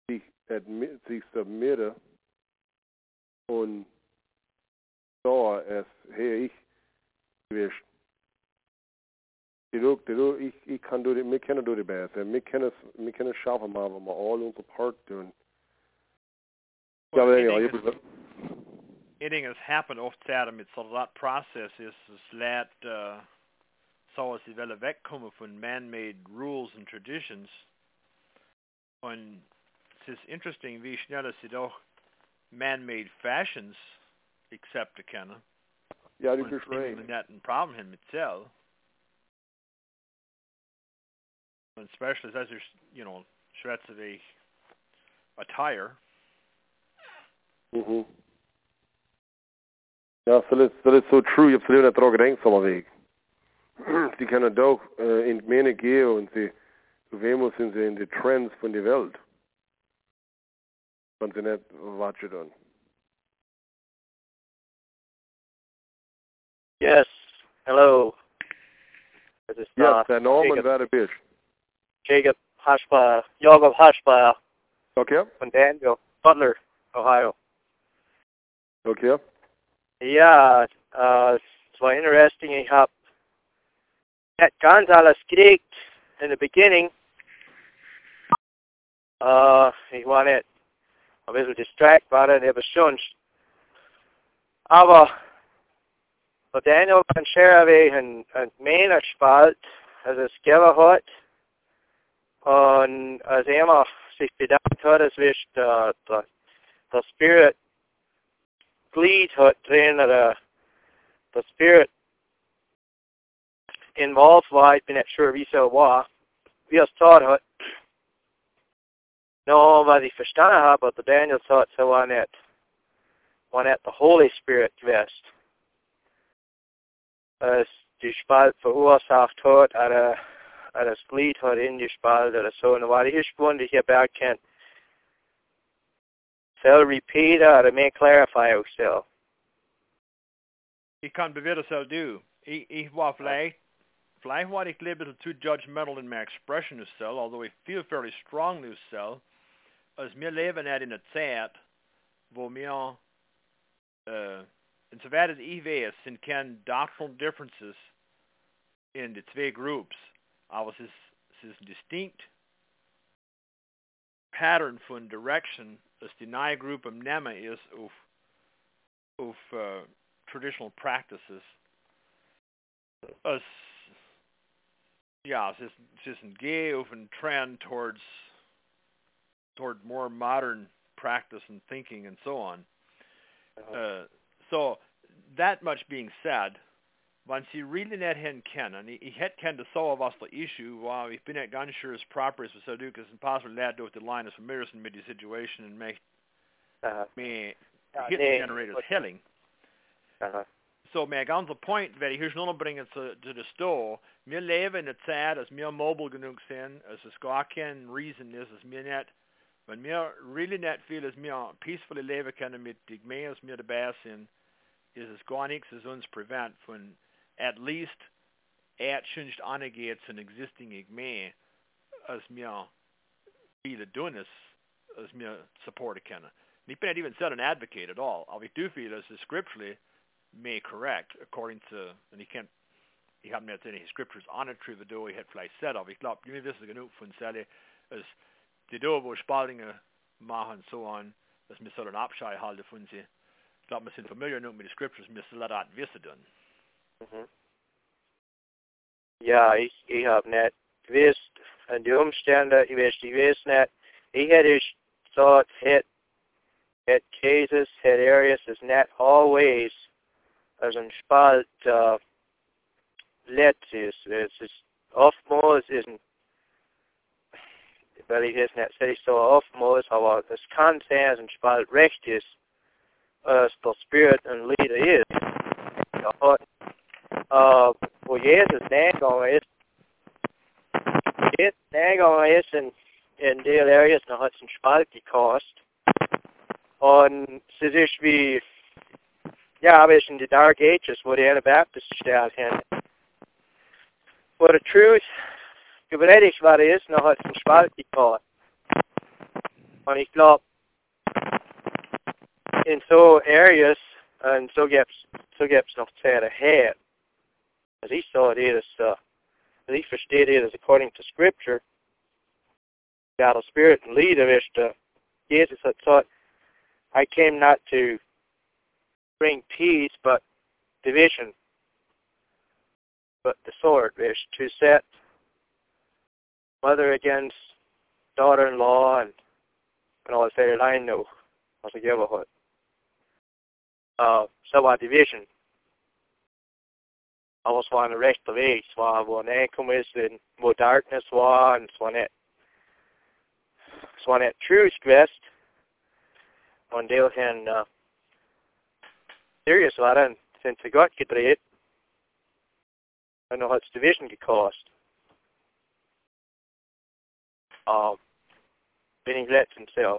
sich, admit, sich submitten und so, es, hey, ich, wir du, du, ich, ich kann du, wir können du die Beste. Wir können wir können schaffen, mal, wenn wir all unser Part tun. Ja, aber ja, ich Ingenting has happened ofta it's så that process is let uh, att det väl wegkommen från man-made rules and traditions. Und es ist interesting, wie schnell sie doch man-made fashions accepten können. Ja, bist right. Und ein Problem haben mit Zell. And especially as there's, you know, shreds of a attire. Mhm. Ja, så det, så det är så true. Jag absolut inte dragit en samma väg. De kan då uh, in mene ge och sie vemos in sie in die trends von der Welt. Und sie nicht watchen dann. Yes. Hello. Yes, uh, Norman Jacob, Vadabish. Jacob Hashpa, Jacob Hashpa Okay? von Danville, Butler, Ohio. Okay? Ja, äh, es war interesting. Ich habe ganz Gonzalez gekriegt in the beginning. Äh, ich war nicht ein bisschen distracted, war eben schon. Aber bei Daniel kan share vi en, en meningsspalt, altså skriver hat. Und als er sich bedankt hat, es wird der, der, der Spirit Glied hat drin, oder der Spirit involved war, ich bin nicht sure, wie so war, wie es taught hat. No, was ich verstanden habe, der Daniel sagt, so war nicht, war nicht der Holy Spirit gewesen. Es die Spalt verursacht hat, oder, das Glied hat in die Spalt oder so. Und was ich wundere, ich habe erkannt, soll repeat oder mehr clarify auch so. Ich kann bewerten, soll du. Ich, ich war vielleicht, vielleicht war ich ein bisschen too judgmental in my expression of cell, although I feel fairly strongly of cell, als wir leben in einer Zeit, wo wir, äh, und soweit es ich weiß, sind keine doctrinal differences in die zwei Groups, ist, es ist ein distinct pattern von Direction, die neue Group of Nema is of, auf uh, traditional practices. Es, ja, es ist, es ist ein Geh auf ein Trend towards toward more modern practice and thinking and so on. Uh-huh. Uh, so that much being said, once he really net hen kennen, he het ken de så was the issue while we've been at Gunshires properties with Sadukas and possibly led to the line of Mirrison mid situation and make Uh-huh. me Ja, hit the generators helling. Uh-huh. Så med ganske point hvad det nu bringe til, til det Store. vi lever i en tid, as mere mobile genug sind, as es gar kein reason ist, as mir net, wenn mir really net feel, as mir peacefully leben können mit dig mehr, as mir dabei sind, ist es gar nichts, as uns prevent von at least ertschünst angeht zu existing ich mehr, as mir viele tun es, as mir supporten können. And ich bin not even said an advocate at all. Aber ich do feel as is scripturally may correct according to, and he can't, ich habe nicht any scriptures on it, troubadour, ich hätte vielleicht said, aber ich glaube, mir wissen genug von Sally, as die do, wo Spaldinge machen so an, dass wir sollen Abschei halten von sie. Ich glaube, wir familiar genug mit den scriptures, wir sollen das wissen dann. Mhm. Ja, ich, ich hab net gewusst, an die Umstände, ich weiß, ich weiß ich hätte thought hit cases, hit areas, is not always as een spalt, uh, let es ist oftmals ist weil ich es nicht sage, so oftmals, aber es kann sein, dass ein Spalt recht ist, als der Spirit ein Leader ist. Und, uh, wo Jesus nærgående ist, Jesus nærgående ist in, in del areas, når har en spalt gekost. Und es ist wie, ja, aber es in the Dark Ages, wo die Anabaptist steht hin. For the truth, gewaltig war es, noch hat es Spalt gekost. Und ich glaube, in so areas, und so gibt's, so gibt's noch Zeit ahead. As he saw it is, uh, as he versteht it as according to Scripture, God, Spirit and leader is to, Jesus had thought, I came not to bring peace, but division. But the sword is to set mother against daughter-in-law and, and all the fair line no, as a giverhood. Uh, så var division. Alles var en rest of age, var hvor en ankomst and hvor darkness var, and var net, så var net truth vest, og en del hen, uh, serious var den, sen til godt gedreht, og nu har det division gekost. Um, bin ich letztens so.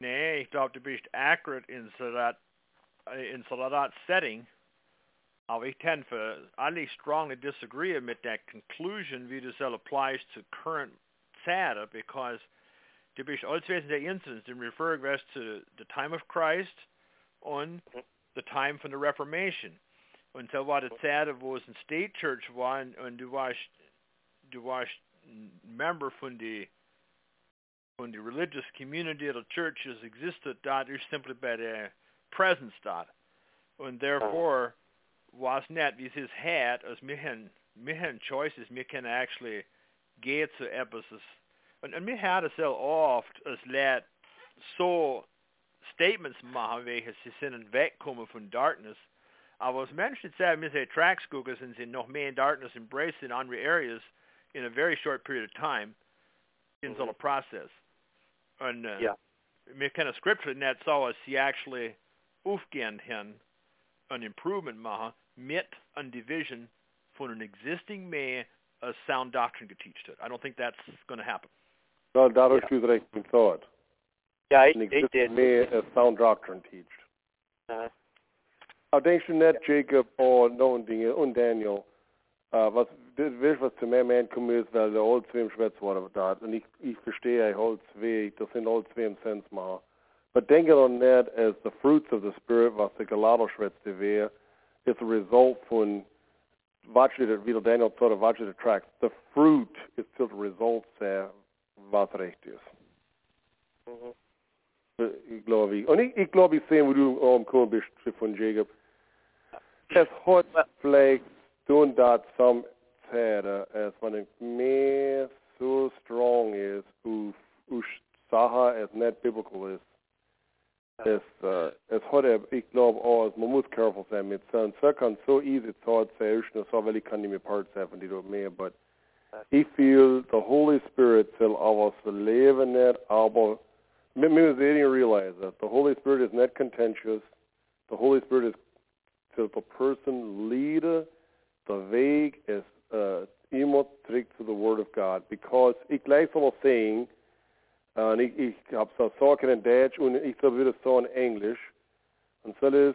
Nee, ich glaube, du accurate in so that in so that setting. Aber ich tend for I strongly disagree with that conclusion das applies to current Sada because du bist alles der incidents in referring rest to the time of Christ und the time from the Reformation. Und so war das es ein State Church war und du warst du warst member von die von die religious community of the churches existed dort ist simply bei der presence dort. And therefore was net wie his hat as mir hen choices mir can actually get to Ephesus. Und, und mir hat es so oft as let so statements machen, welche sie sind wegkommen von darkness. Aber was Menschen sagen, mir say tracks gucken sind sie noch mehr in darkness embraced in andere areas in a very short period of time in so a process. And uh, mir kann a scripture net so as sie actually aufgehend hin an improvement machen mit an division von an existing man a sound doctrine geteached it. I don't think that's going to happen. Ja, dadurch Ja. ja. du recht mit thought. Ja, ich, And ich exist did. me as sound doctrine teached. Uh, Aber denkst du nicht, Jacob und noch ein Dinge Daniel, uh, was, das wirst, was zu mir mein kommen ist, weil der all zwei im Schwätz war da. Und ich, ich verstehe, ich all zwei, das sind all zwei im Sens machen. But denke doch nicht, as the fruits of the Spirit, was der Galater schwätzte wäre, is a result von, was das wieder Daniel was das tracks. The fruit is still the result, sehr, was recht ist. mhm. Ich glaube ich. Und ich, ich glaube, ich sehe, wo du umgekommen bist von Jacob. Es hat vielleicht tun das some Zeit, als man mehr so strong ist, auf, auf Saha is net biblical is is uh, is har det ik lov as man moet careful say mit son så kan so easy thought say ushna so veli kan ni part seven do me but he feel the Holy Spirit av oss live in that aber Maybe they didn't realize that the Holy Spirit is not contentious. The Holy Spirit is to the person leader. The weg is uh, iemand terug to the Word of God. Because ik lees al saying, en ik, ik heb zo zaken in Duits en ik zal weer zo in English. En so is,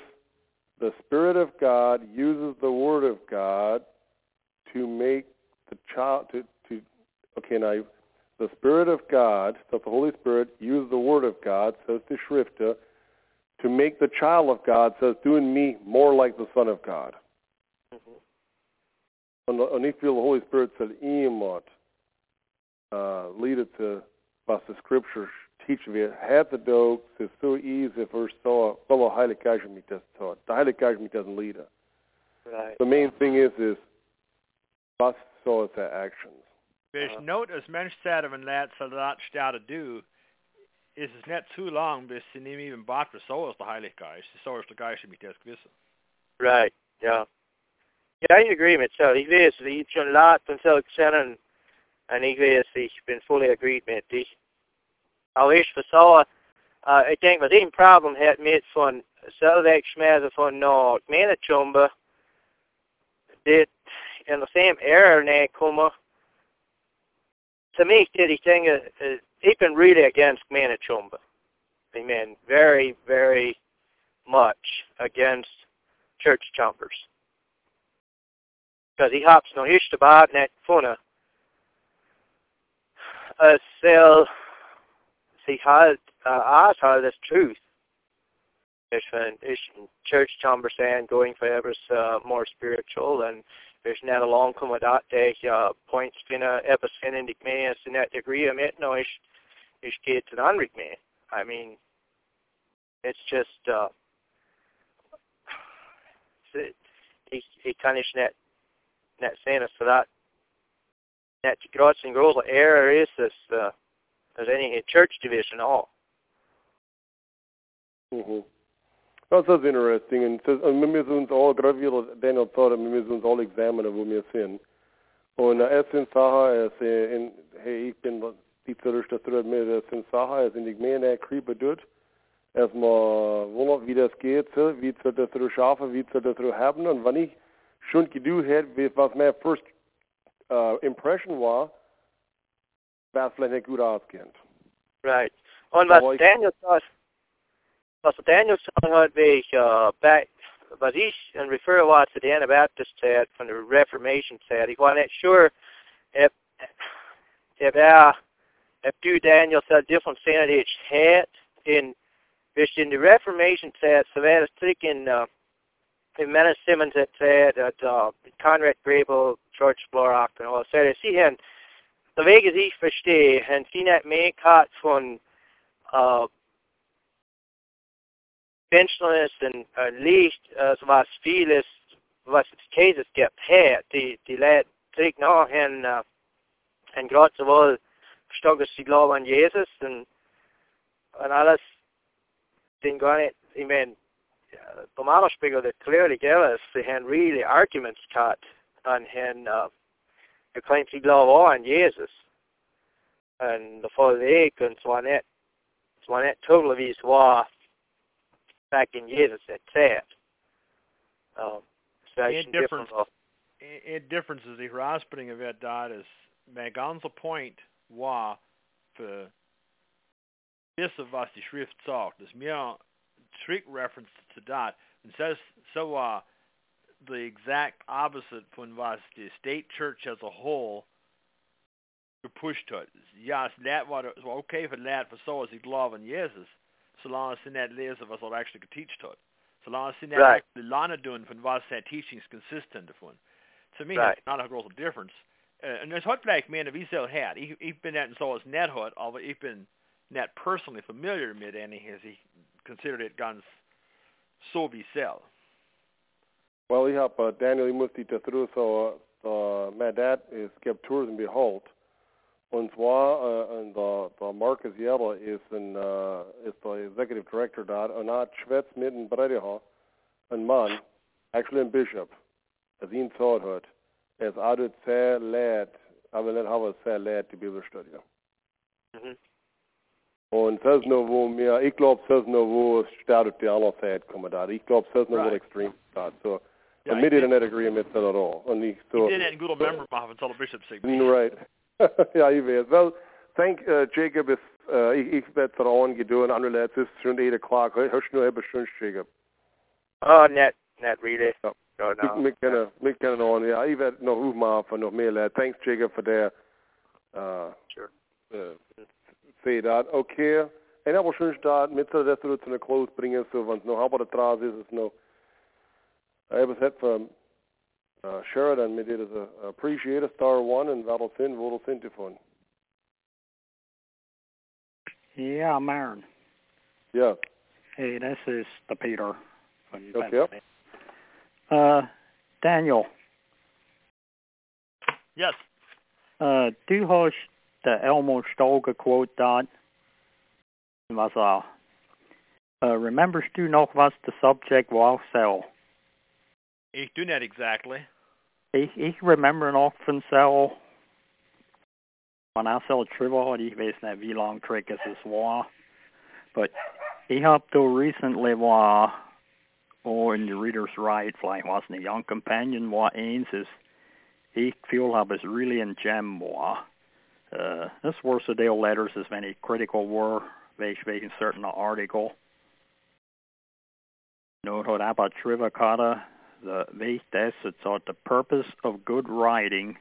the Spirit of God uses the Word of God to make the child, to, to okay, now the Spirit of God, that the Holy Spirit uses the Word of God, says the Shrifta, to make the child of God, says, doing me more like the Son of God. Mm-hmm. And, if feel the Holy Spirit said, iemand uh, lead it to was the Scriptures teach we had the dog is so easy for so fellow Heilige Geist mich das taught. The Heilige Geist mich doesn't lead it. Right. The main thing is is was so is their actions. Hvis uh, noe as mens sætter man lært så det start at do, is es net too long bis sie nem even bat for so is the Heilige Geist. So is the Geist mich das gewisse. Right, yeah. Yeah, in agreement. So ich weiß, ich schon laat von so kennen, und ich ich bin fully agreed mit dich. Al ich versaue, uh, ik denk wat een problem het met van zelfweg schmerzen van nou, menachumba, dit in de same error nee komen, to me, Titty thing, uh, uh, he been really against Manachumba. Amen. Very, very much against church jumpers. Because he hops no hishtabad net funa. Uh, sell, see how, uh, how this truth. Is is church and going forever uh, more spiritual and there's not a long kommer dat det uh, points finna episenindik med sin that degree of it no is is get to unrik me. I mean it's just uh he he kan is net net senare så that and grows error is this uh as any church division at all. Mm-hmm. Das ist interesting. Und, das, und wir müssen uns all, wie Daniel sagt, wir müssen uns all examinen, wo wir sind. Und es sind Sachen, es, in, hey, ich bin die Zerrüstung mit, es sind nicht mehr in der Krippe dort. Erstmal wundert, wie das geht, wie soll das schaffen, wie soll das haben. Und wenn ich schon gedacht hätte, was meine first uh, impression war, es vielleicht nicht gut ausgehend. Right. Und was Daniel sagt, was Daniel had the uh, back, but he and refer a lot to the Anabaptist said from the Reformation said he wasn't sure if if uh, if do Daniel said different senators had in which in the Reformation said so that is taken uh in Menno Simons had said that uh Conrad Grebel, George Blaurock and all said see and the Weg is ich verstehe and sie net make hat von uh Menschliches und uh, Licht, uh, was vieles, was Jesus gibt, her, die, die Leute trägt nachher uh, und gerade sowohl starkes sie Glauben an Jesus und, und alles, den gar nicht, ich meine, the model speaker that clearly gave us they had really arguments cut on him uh the claims he love on Jesus. And the full leg and so on that so on that totally is why back in Jesus at said. Um, en difference, en difference is die of that daar is mijn ganze point war für wissen was die Schrift sagt. Das mir strict reference to that and says so uh the exact opposite von was the state church as a whole gepusht hat. Ja, das war okay für das für so as ich glaube in Jesus så long as in that net leser was er actually geteacht hat. So long as net right. actually lana doing von was that teaching is consistent von. To me, right. it's not a große difference. Uh, and there's hot man, if he's still had, he, ich bin net so as net hot, although ich bin net personally familiar mit any, he considered it ganz so wie sel. Well, ich habe uh, Daniel, ich muss die dazu so, uh, med that is gibt Tourism Behold. Und zwar, äh, der, der Marcus Jeller ist, ein, äh, ist der Executive Director da und hat schwätzt mit einem Prediger, ein Mann, actually ein Bishop, als ihn gesagt hat, er ist auch sehr leid, aber nicht haben sehr leid die Bibelstudie. Mhm. Und das ist nur, wo mir, ich glaube, das ist nur, wo es startet die andere Seite kommen da. Ich glaube, das ist nur, wo Right. extrem staat. So, Ja, and me ik didn't agree with that at all. And ik, so, Ik deed een goede member maken van alle bishops. Ik Mm, Right. ja, je weet. Wel, thank uh, Jacob is, uh, ik, ik werd er aan gedaan, andere het is zo'n 8 o'clock. Hörst du hebben schon Jacob? Oh, not not really. Ja. No, Ik, no. ik ken ik ken aan, ja, ik werd nog hoef maar van nog meer. Thanks Jacob voor de, uh, Sure. uh, say dat. Okay. En dat was schon staat, met z'n dat we het close brengen, so, want nog hebben de traas is, is nog, I heb het van, uh, Sheridan, met dit is a appreciate star one, en wat zin, wat zin te van. Yeah, Marin. Ja. Hey, this is the Peter from Okay. Pennsylvania. Uh, Daniel, Yes. uh, du hast der Elmo Stolge quote dort. Was uh, uh, rememberst du noch was the subject war cell? Ik doe net exactly. Ich, ich remember noch von cell. When I sell Trivial, ich weiß nicht wie lang Trick es es war. But ich hab da recently war, oh, in the Reader's Right, vielleicht was eine Young Companion war eins ist, ich feel hab es really in gem war. Uh, this was a deal letters is wenn ich critical war, welch wegen certain article. Note hat aber Trivakata the way das it's thought the purpose of good writing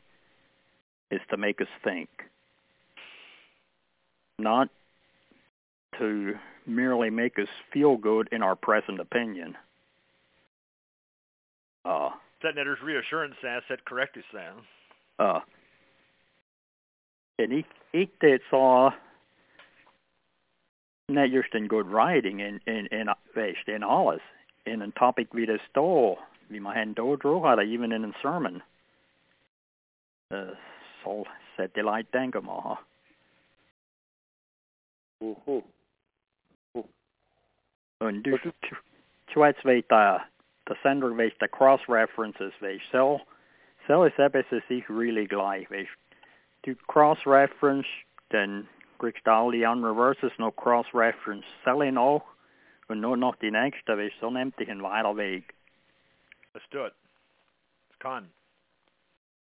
is to make us think. Not to merely make us feel good in our present opinion. Uh, That netter's reassurance asset correctly sound. uh, en ik, ik deed zo net just in good writing in, in, in, wees, in alles. In een topic wie det står, wie man hen då drog even in en sermon. Uh, sätt det light tänka man. Mhm. Und du, Vad du- Schweiz vet uh, the sender vet the cross references vet so so is ebis sich really vet du cross reference then Grigsdali on reverses no cross reference selling auch und nur noch die nächste vet so nimmt dich ein weiter Weg Let's do it. It's con.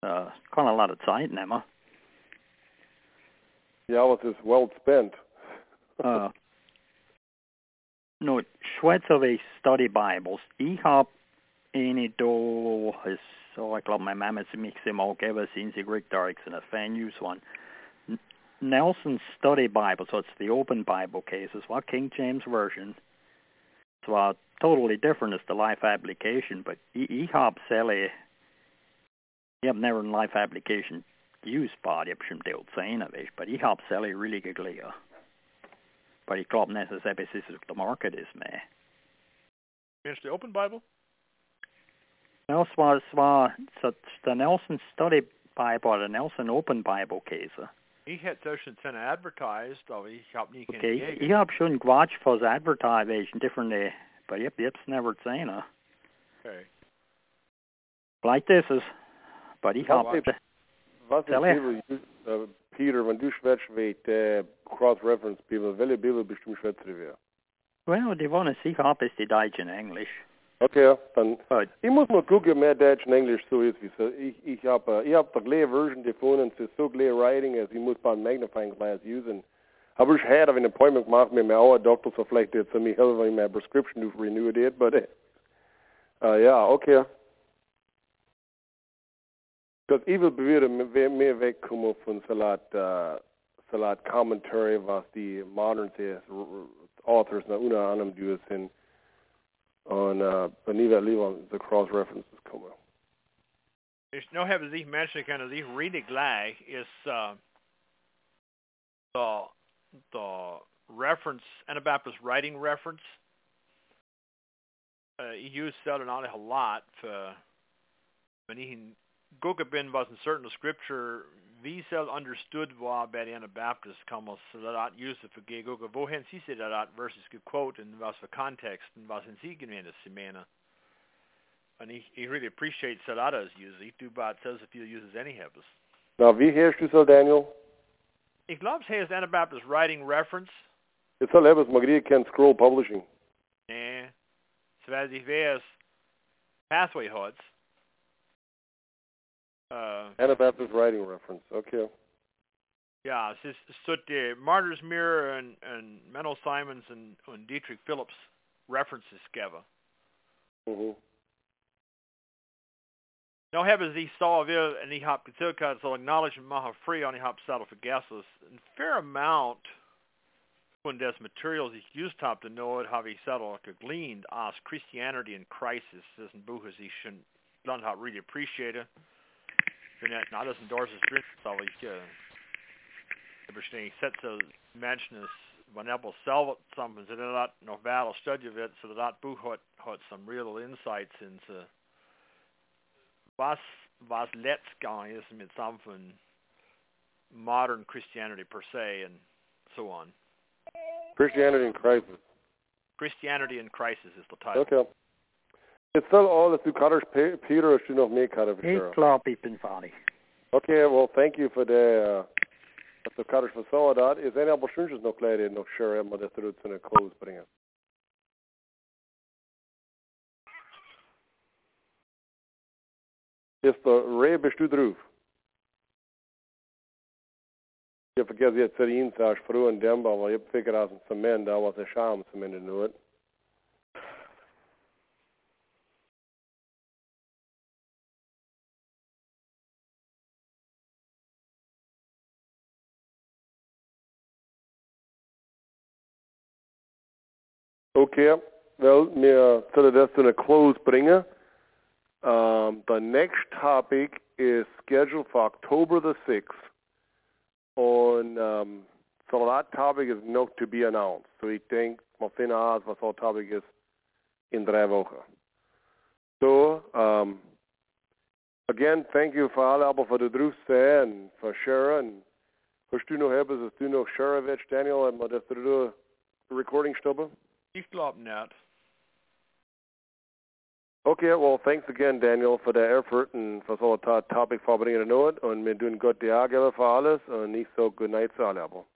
uh, kann a lot of Zeit nehmen Ja, was is well spent. uh, no Schweizer vet study Bibles ich hab eine do is so Mama hat sie mich sie mal gegeben since sie Rick in a fan use one. N- Nelson's study Bible so it's the open Bible cases well King James version. It's well uh, totally different as the life application but ich, ich hab selle ich hab never in life application used part ich hab schon dealt sehen but ich hab selle really geglia but ich glaube nicht dass es ist the market is, mehr Finish the open Bible? No, es war, es war der Nelson Study Bible oder Nelson Open Bible Käse. Ich hätte zwischen seine advertised, aber ich hab nie Okay, keine ich hab schon gewatcht fürs Advertising, different, uh, but ich hab jetzt never gesehen. Uh. Okay. Vielleicht ist es, but ich Ja, hab, Was ist Tell Bibel, uh, Peter, wenn du schwätzt mit uh, Cross-Reference Bibel, welche Bibel bist du schwätzt wir? well, die wollen sicher ab ist die Deutsch und Englisch. Okay, dann, ich muss mal gucken, mehr Deutsch und Englisch so ist, wie so. Ich, ich hab, uh, ich hab die gleiche Version und es ist so gleich Writing, als ich muss beim Magnifying Glass usen. Aber ich hatte ein Appointment gemacht mit meinem Auer Doktor, so vielleicht jetzt mir helfen, wenn ich meine Prescription to renew it, but, uh, ja, okay. Dat ik wil beweren meer, meer wegkomen van salat, uh, salat commentary, was die modern authors na anam doen zijn. En uh, niet liever de cross references komen. Ich noch habe sich Menschen können sich really gleich ist uh, the the reference Anabaptist writing reference. Uh, ich use that an a lot für wenn ich Gugabin was in certain of scripture vi selv understood var bei den Baptist kommer så dat Josef ge Gugga wohin sie se dat versus quote and was for context and was in sie gemeint Simena. And he, he really appreciates use usually. Du bad says if he uses any hebus. Now, wie heerst du so, Daniel? Ich glaube, he has Anabaptist writing reference. It's all hebus, magrie ken scroll publishing. Nee. Zoals ich weiß, Pathway Huts. Uh, Anabaptist writing reference. Okay. Ja, es ist es tut die Martyrs Mirror und, und Menno Simons und, und Dietrich Phillips references geben. Mhm. Nu hebben ze weer, en die heb getilkad, so acknowledgement maha free on die heb zelf vergesses. A fair amount when des materials ich used habe to know it, habe ich selber gegleaned as Christianity in Crisis. Das sind Buches, ich schon dann habe really appreciated. Er not alles endorses drin, aber ich, äh, ich verstehe, ich setze Menschen es, wenn er selber something, so dat nog wel studie wird, so dat Buch hat, hat some real insights into was was letztgang ist mit something modern Christianity per se and so on. Christianity in Crisis. Christianity in Crisis is the title. Okay. It's still all that du Cutters Peter should noch mehr Cutter Ich glaube, ich bin fertig. Okay, well, thank you for the, uh, du Cutters for dat. Is een aantal schoentjes nog klein nog sure, maar dat er zu einer close bringen. Is de Ray bist du drauf? Jag fick jag sätta in så här från Demba, vad jag fick det som cement, där var det skärm som är nu. Okay, well, wir zullen das zu einer close bringen. Um, the next topic is scheduled for October the 6th. On, um, so that topic is not to be announced. So ik denk, maar vinden uit wat zo'n topic is in drie weken. So, um, again, thank you for alle aber für die Drufse und für Sharon. Was du noch hebben, ist du noch Sharon Daniel, und das du recording stoppen? Ich glaube nicht. Okay, well, thanks again, Daniel, for the effort and for so topic for bringing on. Und wir tun Gott die Angabe für alles und nicht so good night zu alle.